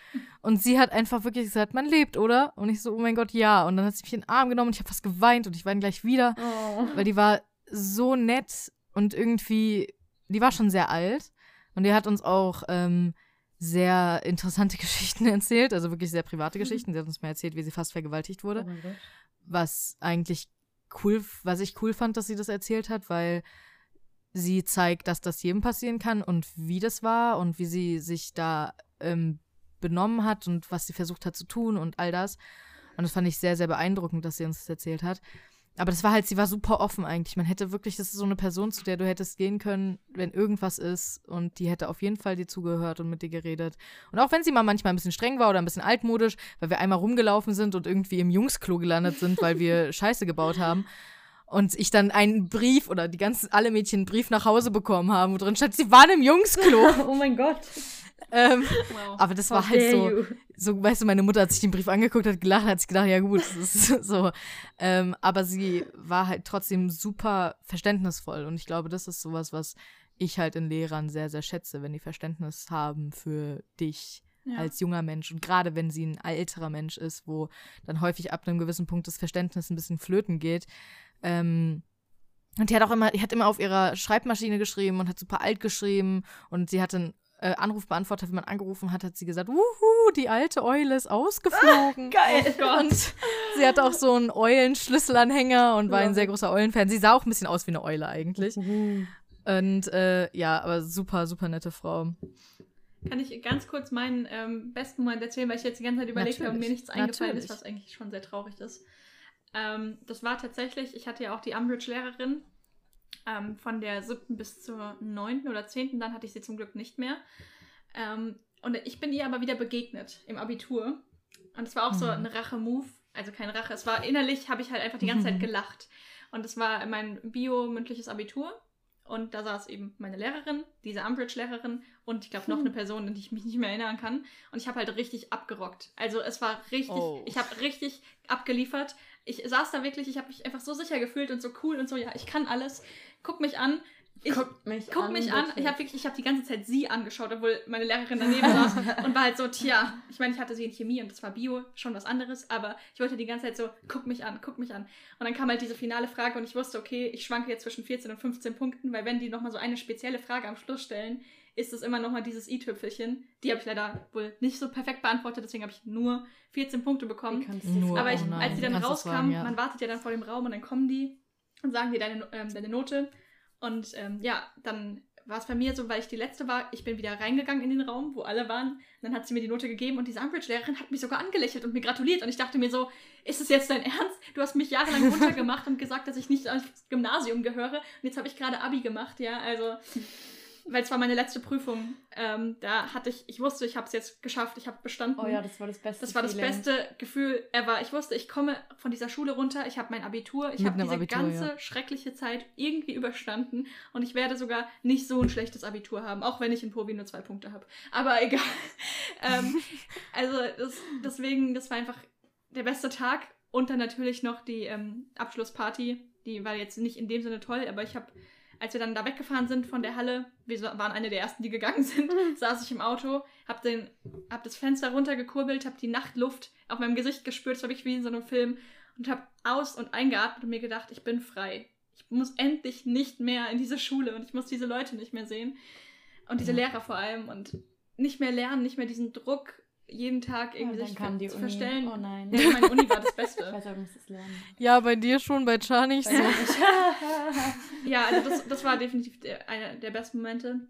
Und sie hat einfach wirklich gesagt, man lebt, oder? Und ich so, oh mein Gott, ja. Und dann hat sie mich in den Arm genommen und ich habe fast geweint und ich weine gleich wieder, oh. weil die war so nett und irgendwie, die war schon sehr alt. Und die hat uns auch, ähm, sehr interessante Geschichten erzählt, also wirklich sehr private. Geschichten. Sie hat uns mal erzählt, wie sie fast vergewaltigt wurde. Oh was eigentlich cool, was ich cool fand, dass sie das erzählt hat, weil sie zeigt, dass das jedem passieren kann und wie das war und wie sie sich da ähm, benommen hat und was sie versucht hat zu tun und all das. Und das fand ich sehr, sehr beeindruckend, dass sie uns das erzählt hat. Aber das war halt, sie war super offen eigentlich. Man hätte wirklich, das ist so eine Person, zu der du hättest gehen können, wenn irgendwas ist. Und die hätte auf jeden Fall dir zugehört und mit dir geredet. Und auch wenn sie mal manchmal ein bisschen streng war oder ein bisschen altmodisch, weil wir einmal rumgelaufen sind und irgendwie im Jungsklo gelandet sind, weil wir Scheiße gebaut haben. Und ich dann einen Brief oder die ganzen, alle Mädchen einen Brief nach Hause bekommen haben, wo drin stand, sie waren im Jungsklo. oh mein Gott. Ähm, wow. Aber das war halt so, so, weißt du, meine Mutter hat sich den Brief angeguckt, hat gelacht, hat sich gedacht, ja gut, das ist so. Ähm, aber sie war halt trotzdem super verständnisvoll und ich glaube, das ist sowas, was ich halt in Lehrern sehr, sehr schätze, wenn die Verständnis haben für dich ja. als junger Mensch und gerade wenn sie ein älterer Mensch ist, wo dann häufig ab einem gewissen Punkt das Verständnis ein bisschen flöten geht. Ähm, und die hat auch immer, die hat immer auf ihrer Schreibmaschine geschrieben und hat super alt geschrieben und sie hatte ein äh, Anrufbeantworter, wenn man angerufen hat, hat sie gesagt, wuhu, die alte Eule ist ausgeflogen. Geil. Oh und sie hatte auch so einen Eulenschlüsselanhänger und war ein sehr großer Eulenfan. Sie sah auch ein bisschen aus wie eine Eule eigentlich. Und äh, ja, aber super, super nette Frau. Kann ich ganz kurz meinen ähm, besten Moment erzählen, weil ich jetzt die ganze Zeit überlegt habe und mir nichts eingefallen Natürlich. ist, was eigentlich schon sehr traurig ist. Ähm, das war tatsächlich, ich hatte ja auch die Umbridge-Lehrerin ähm, von der siebten bis zur neunten oder zehnten, dann hatte ich sie zum Glück nicht mehr. Ähm, und ich bin ihr aber wieder begegnet im Abitur. Und es war auch so Mhm. ein Rache-Move, also kein Rache, es war innerlich, habe ich halt einfach die ganze Zeit gelacht. Und es war mein bio-mündliches Abitur. Und da saß eben meine Lehrerin, diese Umbridge-Lehrerin und ich glaube noch eine Person, an die ich mich nicht mehr erinnern kann. Und ich habe halt richtig abgerockt. Also es war richtig, Oh. ich habe richtig abgeliefert. Ich saß da wirklich, ich habe mich einfach so sicher gefühlt und so cool und so, ja, ich kann alles. Guck mich an. Ich, Guckt mich Guck an. mich an. Ich habe wirklich, ich habe die ganze Zeit sie angeschaut, obwohl meine Lehrerin daneben saß und war halt so, tja, ich meine, ich hatte sie in Chemie und das war Bio, schon was anderes, aber ich wollte die ganze Zeit so, guck mich an, guck mich an. Und dann kam halt diese finale Frage und ich wusste, okay, ich schwanke jetzt zwischen 14 und 15 Punkten, weil wenn die nochmal so eine spezielle Frage am Schluss stellen, ist es immer nochmal dieses i-Tüpfelchen. Die habe ich leider wohl nicht so perfekt beantwortet, deswegen habe ich nur 14 Punkte bekommen. Nur, Aber ich, als die dann kannst du rauskam, sagen, ja. man wartet ja dann vor dem Raum und dann kommen die und sagen dir deine, ähm, deine Note. Und ähm, ja, dann war es bei mir so, weil ich die letzte war, ich bin wieder reingegangen in den Raum, wo alle waren. Und dann hat sie mir die Note gegeben und diese Umbridge-Lehrerin hat mich sogar angelächelt und mir gratuliert. Und ich dachte mir so, ist es jetzt dein Ernst? Du hast mich jahrelang runtergemacht und gesagt, dass ich nicht ans Gymnasium gehöre. Und jetzt habe ich gerade Abi gemacht, ja. Also, weil es war meine letzte Prüfung. Ähm, da hatte ich, ich wusste, ich habe es jetzt geschafft, ich habe bestanden. Oh ja, das war das beste. Das war das Feeling. beste Gefühl ever. Ich wusste, ich komme von dieser Schule runter, ich habe mein Abitur, ich habe diese Abitur, ganze ja. schreckliche Zeit irgendwie überstanden und ich werde sogar nicht so ein schlechtes Abitur haben, auch wenn ich in Povi nur zwei Punkte habe. Aber egal. ähm, also das, deswegen, das war einfach der beste Tag und dann natürlich noch die ähm, Abschlussparty. Die war jetzt nicht in dem Sinne toll, aber ich habe als wir dann da weggefahren sind von der Halle, wir waren eine der ersten, die gegangen sind, saß ich im Auto, hab, den, hab das Fenster runtergekurbelt, hab die Nachtluft auf meinem Gesicht gespürt, so habe ich wie in so einem Film und hab aus- und eingeatmet und mir gedacht, ich bin frei. Ich muss endlich nicht mehr in diese Schule und ich muss diese Leute nicht mehr sehen und diese. Lehrer vor allem und nicht mehr lernen, nicht mehr diesen Druck, jeden Tag Ja, irgendwie dann sich kam ver die zu Uni. verstellen. Oh nein. Ja, meine Uni war das Ich Beste. weiß auch, ich muss das lernen. Ja, bei dir schon, bei Char nicht so. Ja, also das, das war definitiv der, einer der besten Momente.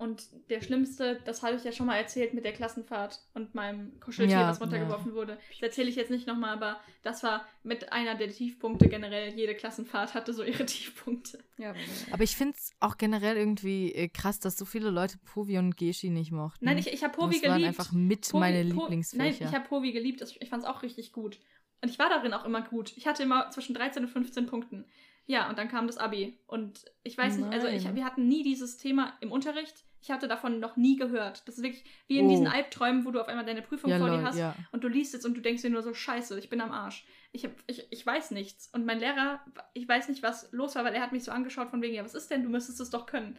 Und der schlimmste, das habe ich ja schon mal erzählt mit der Klassenfahrt und meinem Kuscheltier, Ja, was runtergeworfen wurde. Das erzähle ich jetzt nicht nochmal, aber das war mit einer der Tiefpunkte generell. Jede Klassenfahrt hatte so ihre Tiefpunkte. ja, Aber ich finde es auch generell irgendwie äh, krass, dass so viele Leute Povi und Geshi nicht mochten. Nein, ich, ich habe Povi das waren geliebt. einfach mit Povi- meine Po- Lieblingsfächer. Nein, ich habe Povi geliebt. Das- Ich fand es auch richtig gut. Und ich war darin auch immer gut. Ich hatte immer zwischen 13 und 15 Punkten. Ja, und dann kam das Abi. Und ich weiß nicht, also ich, Nein. wir hatten nie dieses Thema im Unterricht. Ich hatte davon noch nie gehört. Das ist wirklich wie in diesen Oh. Albträumen, wo du auf einmal deine Prüfung ja, vor dir hast ja. und du liest es und du denkst dir nur so, scheiße, ich bin am Arsch. Ich, hab, ich, ich weiß nichts. Und mein Lehrer, ich weiß nicht, was los war, weil er hat mich so angeschaut von wegen, ja, was ist denn, du müsstest es doch können.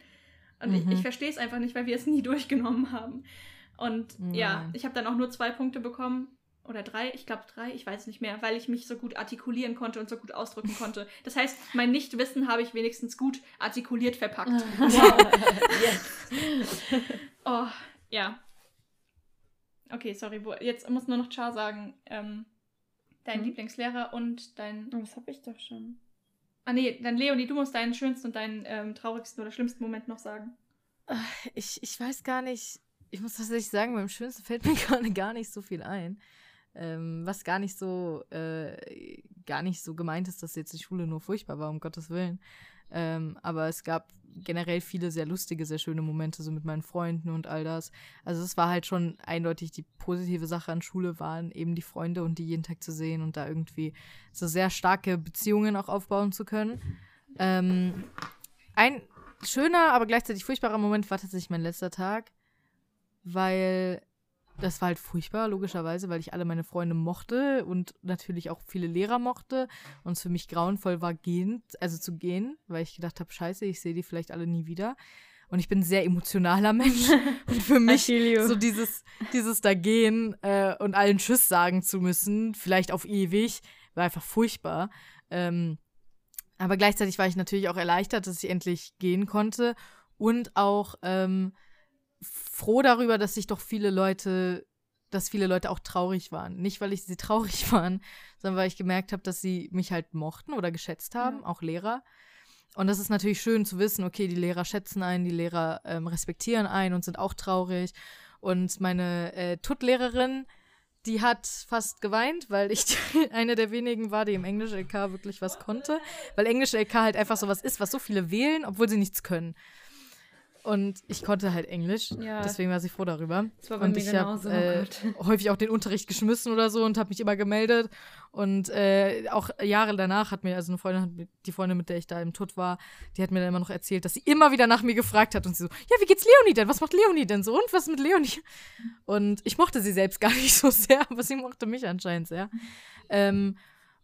Und ich, Mhm. ich verstehe es einfach nicht, weil wir es nie durchgenommen haben. Und ja, Nein. ich habe dann auch nur zwei Punkte bekommen. Oder drei, ich glaube drei, ich weiß nicht mehr, weil ich mich so gut artikulieren konnte und so gut ausdrücken konnte. Das heißt, mein Nichtwissen habe ich wenigstens gut artikuliert verpackt. yes. Oh, ja. Okay, sorry, jetzt muss nur noch Char sagen, ähm, dein Hm? Lieblingslehrer und dein. Das habe ich doch schon. Ah, nee, dann Leonie, du musst deinen schönsten und deinen ähm, traurigsten oder schlimmsten Moment noch sagen. Ich, ich weiß gar nicht, ich muss tatsächlich sagen, beim Schönsten fällt mir gerade gar nicht so viel ein. Ähm, was gar nicht so, äh, gar nicht so gemeint ist, dass jetzt die Schule nur furchtbar war, um Gottes Willen. Ähm, aber es gab generell viele sehr lustige, sehr schöne Momente, so mit meinen Freunden und all das. Also es war halt schon eindeutig die positive Sache an Schule waren eben die Freunde und die jeden Tag zu sehen und da irgendwie so sehr starke Beziehungen auch aufbauen zu können. Ähm, ein schöner, aber gleichzeitig furchtbarer Moment war tatsächlich mein letzter Tag, weil das war halt furchtbar, logischerweise, weil ich alle meine Freunde mochte und natürlich auch viele Lehrer mochte und es für mich grauenvoll war, gehen, also zu gehen, weil ich gedacht habe, scheiße, ich sehe die vielleicht alle nie wieder. Und ich bin ein sehr emotionaler Mensch. Und für mich so dieses, dieses da gehen äh, und allen Tschüss sagen zu müssen, vielleicht auf ewig, war einfach furchtbar. Ähm, aber gleichzeitig war ich natürlich auch erleichtert, dass ich endlich gehen konnte und auch ähm, froh darüber, dass sich doch viele Leute, dass viele Leute auch traurig waren. Nicht, weil ich sie traurig waren, sondern weil ich gemerkt habe, dass sie mich halt mochten oder geschätzt haben, Ja. auch Lehrer. Und das ist natürlich schön zu wissen, okay, die Lehrer schätzen einen, die Lehrer ähm, respektieren einen und sind auch traurig. Und meine äh, Tut-Lehrerin, die hat fast geweint, weil ich eine der wenigen war, die im Englisch-LK wirklich was konnte. Weil Englisch-LK halt einfach sowas ist, was so viele wählen, obwohl sie nichts können. Und ich konnte halt Englisch, Ja. deswegen war sie froh darüber. Das war bei und mir ich genauso, oh habe äh, Gott. häufig auch den Unterricht geschmissen oder so und habe mich immer gemeldet. Und äh, auch Jahre danach hat mir, also eine Freundin, die Freundin, mit der ich da im Tut war, die hat mir dann immer noch erzählt, dass sie immer wieder nach mir gefragt hat und sie so, ja, wie geht's Leonie denn? Was macht Leonie denn so? Und was ist mit Leonie? Und ich mochte sie selbst gar nicht so sehr, aber sie mochte mich anscheinend sehr. Ähm,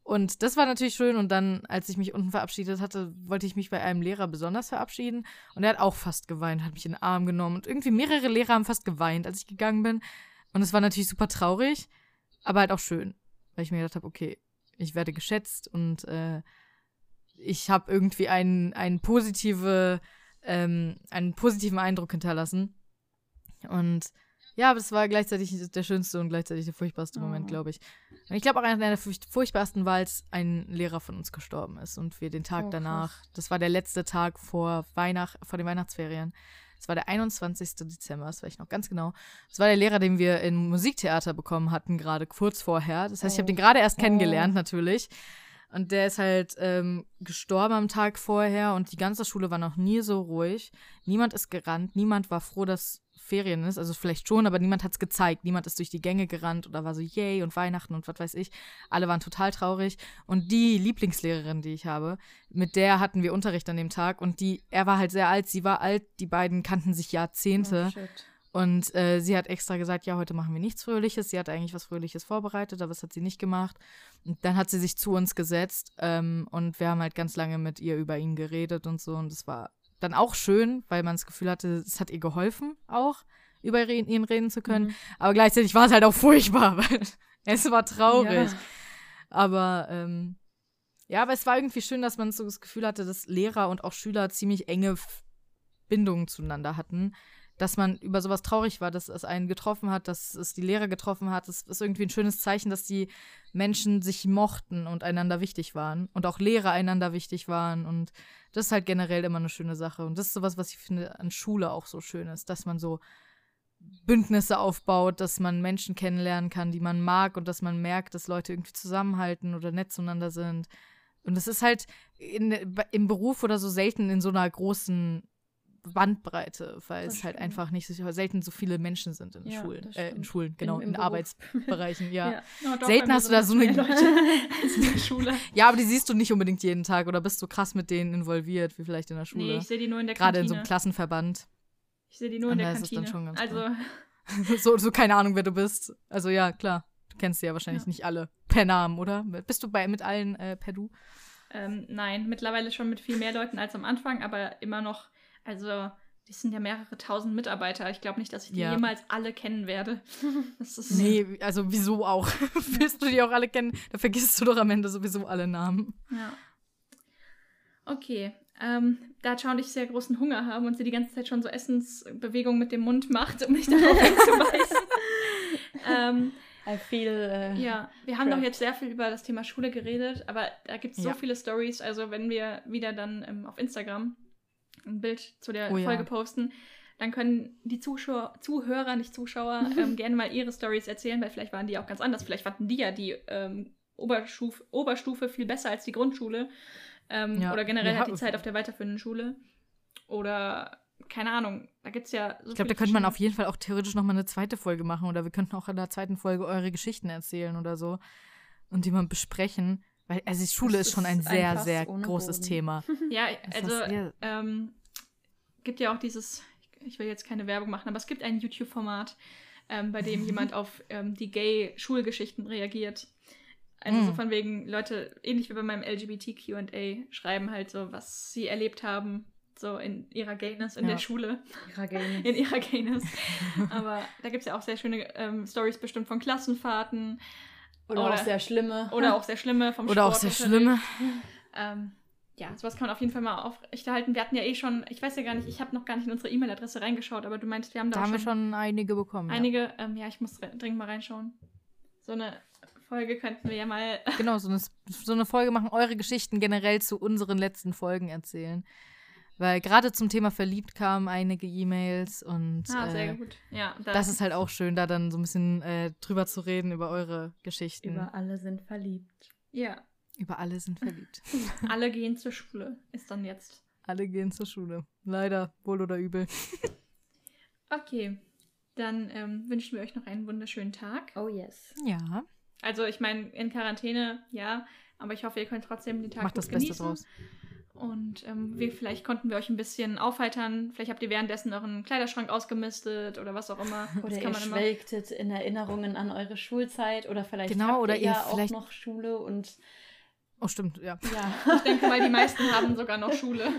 und das war natürlich schön. Und dann, als ich mich unten verabschiedet hatte, wollte ich mich bei einem Lehrer besonders verabschieden. Und er hat auch fast geweint, hat mich in den Arm genommen. Und irgendwie mehrere Lehrer haben fast geweint, als ich gegangen bin. Und es war natürlich super traurig, aber halt auch schön. Weil ich mir gedacht habe, okay, ich werde geschätzt und äh, ich habe irgendwie einen, einen, positive, ähm, einen positiven Eindruck hinterlassen. Und ja, aber es war gleichzeitig der schönste und gleichzeitig der furchtbarste Moment, Oh. glaube ich. Und ich glaube auch einer der furcht- furchtbarsten war, als ein Lehrer von uns gestorben ist und wir den Tag Oh, danach, das war der letzte Tag vor Weihnacht, vor den Weihnachtsferien. Es war der 21. Dezember, das weiß ich noch ganz genau. Das war der Lehrer, den wir im Musiktheater bekommen hatten, gerade kurz vorher. Das heißt, ich habe Oh. den gerade erst Oh. kennengelernt, natürlich. Und der ist halt ähm, gestorben am Tag vorher und die ganze Schule war noch nie so ruhig. Niemand ist gerannt, niemand war froh, dass Ferien ist. Also vielleicht schon, aber niemand hat es gezeigt. Niemand ist durch die Gänge gerannt oder war so yay und Weihnachten und was weiß ich. Alle waren total traurig. Und die Lieblingslehrerin, die ich habe, mit der hatten wir Unterricht an dem Tag und die, er war halt sehr alt, sie war alt, die beiden kannten sich Jahrzehnte. Oh. Und äh, sie hat extra gesagt, ja, heute machen wir nichts Fröhliches. Sie hat eigentlich was Fröhliches vorbereitet, aber das hat sie nicht gemacht. Und dann hat sie sich zu uns gesetzt ähm, und wir haben halt ganz lange mit ihr über ihn geredet und so. Und es war dann auch schön, weil man das Gefühl hatte, es hat ihr geholfen, auch über ihn, reden zu können. Mhm. Aber gleichzeitig war es halt auch furchtbar, weil es war traurig. Ja. Aber ähm, ja, aber es war irgendwie schön, dass man so das Gefühl hatte, dass Lehrer und auch Schüler ziemlich enge Bindungen zueinander hatten. Dass man über sowas traurig war, dass es einen getroffen hat, dass es die Lehrer getroffen hat. Das ist irgendwie ein schönes Zeichen, dass die Menschen sich mochten und einander wichtig waren. Und auch Lehrer einander wichtig waren. Und das ist halt generell immer eine schöne Sache. Und das ist sowas, was ich finde an Schule auch so schön ist, dass man so Bündnisse aufbaut, dass man Menschen kennenlernen kann, die man mag und dass man merkt, dass Leute irgendwie zusammenhalten oder nett zueinander sind. Und das ist halt in, im Beruf oder so selten in so einer großen Bandbreite, weil Das es halt stimmt. einfach nicht so selten so viele Menschen sind in Ja, Schulen, äh, in. Schulen, genau, in, Beruf. Arbeitsbereichen, ja. Ja. Doch, Selten hast du da so eine- Leute in der Schule. Ja, aber die siehst du nicht unbedingt jeden Tag oder bist du krass mit denen involviert, wie vielleicht in der Schule. Nee, ich sehe die nur in der Gerade Kantine. in so einem Klassenverband. ich sehe die nur in der Kantine. schon ganz also, so, so keine Ahnung, wer du bist. Also ja, klar. Du kennst sie ja wahrscheinlich Ja. nicht alle per Namen, oder? Bist du bei mit allen äh, per Du? ähm, nein, mittlerweile schon mit viel mehr Leuten als am Anfang, aber immer noch, also, die sind ja mehrere tausend Mitarbeiter. Ich glaube nicht, dass ich die Ja. jemals alle kennen werde. Das Nee, also wieso auch? Willst du die auch alle kennen? Da vergisst du doch am Ende sowieso alle Namen. Ja. Okay. Ähm, da Cha und ich sehr großen Hunger haben und sie die ganze Zeit schon so Essensbewegungen mit dem Mund macht, um mich darauf hinzuweisen. ähm, I feel. Äh, ja, wir haben doch jetzt sehr viel über das Thema Schule geredet, aber da gibt es so Ja. viele Stories. Also, wenn wir wieder dann ähm, auf Instagram ein Bild zu der Oh ja. Folge posten, dann können die Zuschauer, Zuhörer, nicht Zuschauer, ähm, gerne mal ihre Stories erzählen, weil vielleicht waren die auch ganz anders. Vielleicht fanden die ja die ähm, Oberstuf Oberstufe viel besser als die Grundschule. Ähm, Ja. Oder generell Ja. halt die Zeit auf der weiterführenden Schule. Oder keine Ahnung, da gibt es ja so Ich glaube, da könnte man auf jeden Fall auch theoretisch noch mal eine zweite Folge machen oder wir könnten auch in der zweiten Folge eure Geschichten erzählen oder so und die mal besprechen. Weil, also die Schule Das ist schon ist ein sehr, sehr großes Boden. Thema. Ja, also ist- ähm, gibt ja auch dieses, ich will jetzt keine Werbung machen, aber es gibt ein YouTube-Format, ähm, bei dem jemand auf ähm, die Gay-Schulgeschichten reagiert. Also so Mm. von wegen Leute, ähnlich wie bei meinem LGBTQ&A, schreiben halt so, was sie erlebt haben, so in ihrer Gayness in Ja. der Schule, Ihrer Gayness. in ihrer Gayness. aber da gibt es ja auch sehr schöne ähm, Stories bestimmt von Klassenfahrten Oder, Oder- auch sehr schlimme. oder auch sehr schlimme vom Oder auch sehr schlimme. Ähm, ja, sowas kann man auf jeden Fall mal aufrechterhalten. Wir hatten ja eh schon, ich weiß ja gar nicht, ich habe noch gar nicht in unsere E-Mail-Adresse reingeschaut, aber du meinst, wir haben da, Da haben wir schon schon einige bekommen. einige, ja. Ähm, ja, ich muss dringend mal reinschauen. So eine Folge könnten wir ja mal. Genau, so eine, so eine Folge machen, eure Geschichten generell zu unseren letzten Folgen erzählen. Weil gerade zum Thema verliebt kamen einige E-Mails und ah, sehr äh, gut. Ja, da, das ist halt auch schön, da dann so ein bisschen äh, drüber zu reden über eure Geschichten. Über alle sind verliebt. Ja, über alle sind verliebt. alle gehen zur Schule, ist dann jetzt. alle gehen zur Schule. Leider, wohl oder übel. Okay, dann ähm, wünschen wir euch noch einen wunderschönen Tag. Oh yes. Ja, Also, ich meine, in Quarantäne, ja, aber ich hoffe, ihr könnt trotzdem den Tag macht gut das Beste genießen. draus. Und ähm, wir, vielleicht konnten wir euch ein bisschen aufheitern. Vielleicht habt ihr währenddessen euren Kleiderschrank ausgemistet oder was auch immer. Oder das ihr kann man immer. schwelgtet in Erinnerungen an eure Schulzeit oder vielleicht Genau, habt oder ihr ihr ja auch vielleicht- noch Schule und Oh, stimmt, ja. ja. Ich denke mal, die meisten haben sogar noch Schule.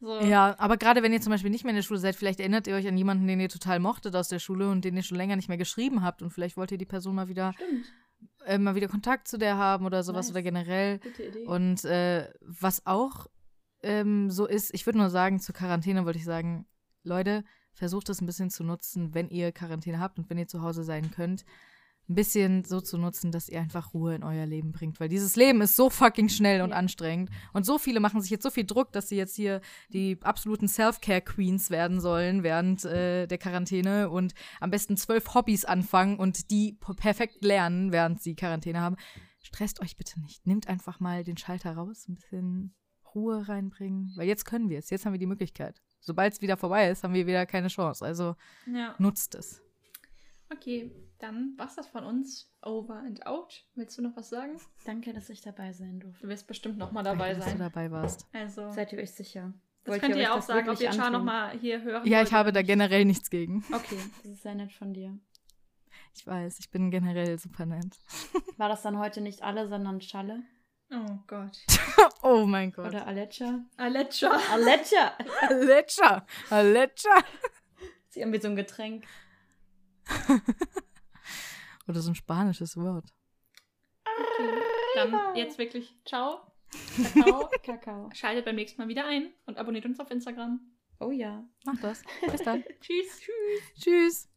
So. Ja, aber gerade wenn ihr zum Beispiel nicht mehr in der Schule seid, vielleicht erinnert ihr euch an jemanden, den ihr total mochtet aus der Schule und den ihr schon länger nicht mehr geschrieben habt und vielleicht wollt ihr die Person mal wieder, Stimmt. äh, mal wieder Kontakt zu der haben oder sowas Nice. oder generell. Gute Idee. Und äh, was auch ähm, so ist, ich würde nur sagen, zur Quarantäne wollte ich sagen, Leute, versucht es ein bisschen zu nutzen, wenn ihr Quarantäne habt und wenn ihr zu Hause sein könnt, ein bisschen so zu nutzen, dass ihr einfach Ruhe in euer Leben bringt. Weil dieses Leben ist so fucking schnell und anstrengend. Und so viele machen sich jetzt so viel Druck, dass sie jetzt hier die absoluten Self-Care-Queens werden sollen während äh, der Quarantäne und am besten zwölf Hobbys anfangen und die perfekt lernen, während sie Quarantäne haben. Stresst euch bitte nicht. Nehmt einfach mal den Schalter raus, ein bisschen Ruhe reinbringen. Weil jetzt können wir es. Jetzt haben wir die Möglichkeit. Sobald es wieder vorbei ist, haben wir wieder keine Chance. Also ja. nutzt es. Okay, dann war's das von uns. Over and out. Willst du noch was sagen? Danke, dass ich dabei sein durfte. Du wirst bestimmt noch mal dabei Danke, dass du sein. dabei warst. Also, Seid ihr euch sicher? das Wollt könnt ihr ja auch sagen, ob ihr Char noch mal hier hören Ja, ich habe da generell nichts gegen. Okay, das ist sehr nett von dir. Ich weiß, ich bin generell super nett. War das dann heute nicht alle, sondern Schalle? Oh Gott. Oh mein Gott. Oder Alecha? Alecha. Alecha! Alecha. Alecha. ist irgendwie so ein Getränk. Oder so ein spanisches Wort. Okay, dann jetzt wirklich ciao. Kakao? Kakao. Schaltet beim nächsten Mal wieder ein und abonniert uns auf Instagram. Oh ja. Mach das. Bis dann. Tschüss. Tschüss. Tschüss.